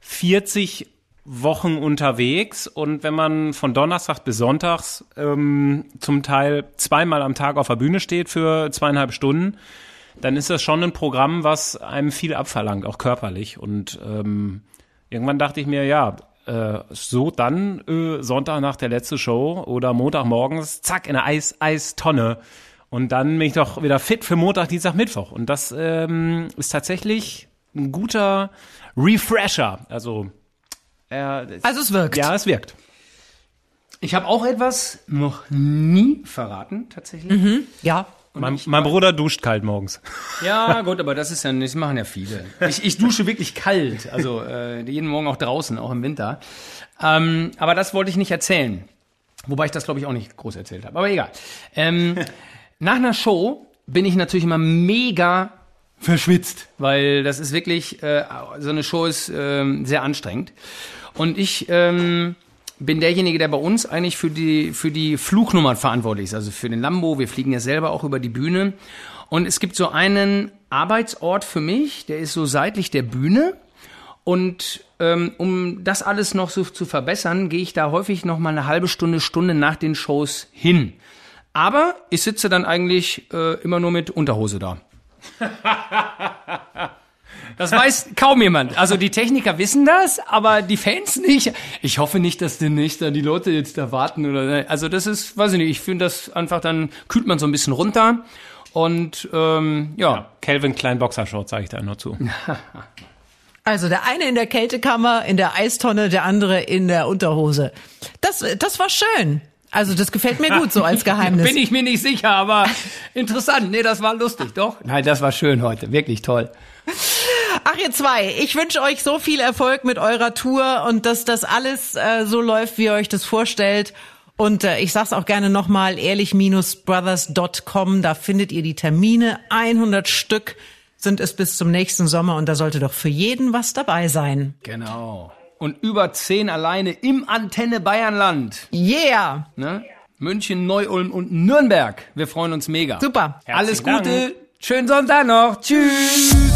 [SPEAKER 4] 40 Wochen unterwegs und wenn man von Donnerstag bis Sonntags ähm, zum Teil zweimal am Tag auf der Bühne steht für zweieinhalb Stunden, dann ist das schon ein Programm, was einem viel abverlangt, auch körperlich. Und ähm, irgendwann dachte ich mir, ja, äh, so dann äh, Sonntag nach der letzten Show oder Montagmorgens, zack, in eine Eis Eistonne. Und dann bin ich doch wieder fit für Montag, Dienstag, Mittwoch. Und das ähm, ist tatsächlich ein guter Refresher. Also, äh,
[SPEAKER 2] Also es wirkt.
[SPEAKER 4] ja, es wirkt.
[SPEAKER 3] Ich habe auch etwas noch nie verraten, tatsächlich.
[SPEAKER 2] Ja.
[SPEAKER 4] Mein, mein Bruder duscht kalt morgens.
[SPEAKER 3] Ja, gut, aber das ist ja, das machen ja viele. Ich, ich dusche wirklich kalt, also äh, jeden Morgen auch draußen, auch im Winter. Ähm, aber das wollte ich nicht erzählen. Wobei ich das, glaube ich, auch nicht groß erzählt habe. Aber egal. Ähm, nach einer Show bin ich natürlich immer mega verschwitzt, weil das ist wirklich, äh, so eine Show ist ähm, sehr anstrengend. Und ich ähm, bin derjenige, der bei uns eigentlich für die, für die Flugnummern verantwortlich ist, also für den Lambo. Wir fliegen ja selber auch über die Bühne. Und es gibt so einen Arbeitsort für mich, der ist so seitlich der Bühne. Und ähm, um das alles noch so zu verbessern, gehe ich da häufig noch mal eine halbe Stunde, Stunde nach den Shows hin. Aber ich sitze dann eigentlich äh, immer nur mit Unterhose da. Das weiß kaum jemand. Also die Techniker wissen das, aber die Fans nicht. Ich hoffe nicht, dass demnächst da die Leute jetzt da warten oder. Also das ist, weiß ich nicht. Ich finde das einfach dann kühlt man so ein bisschen runter und ähm, ja.
[SPEAKER 4] Calvin Klein Boxershort sage ich da nur zu.
[SPEAKER 2] Also der eine in der Kältekammer, in der Eistonne, der andere in der Unterhose. Das das war schön. Also das gefällt mir gut so als Geheimnis.
[SPEAKER 3] Bin ich mir nicht sicher, aber interessant. Nee, das war lustig, doch. Nein, das war schön heute. Wirklich toll.
[SPEAKER 2] Ach ihr zwei, ich wünsche euch so viel Erfolg mit eurer Tour und dass das alles äh, so läuft, wie ihr euch das vorstellt. Und äh, ich sag's auch gerne nochmal, ehrlich-brothers.com, da findet ihr die Termine, 100 Stück sind es bis zum nächsten Sommer und da sollte doch für jeden was dabei sein.
[SPEAKER 3] Genau. Und über zehn alleine im Antenne Bayernland.
[SPEAKER 2] Yeah!
[SPEAKER 3] Ne? München, Neu-Ulm und Nürnberg. Wir freuen uns mega.
[SPEAKER 2] Super.
[SPEAKER 3] Alles
[SPEAKER 4] Herzlichen
[SPEAKER 3] Gute.
[SPEAKER 4] Dank.
[SPEAKER 3] Schönen Sonntag noch. Tschüss.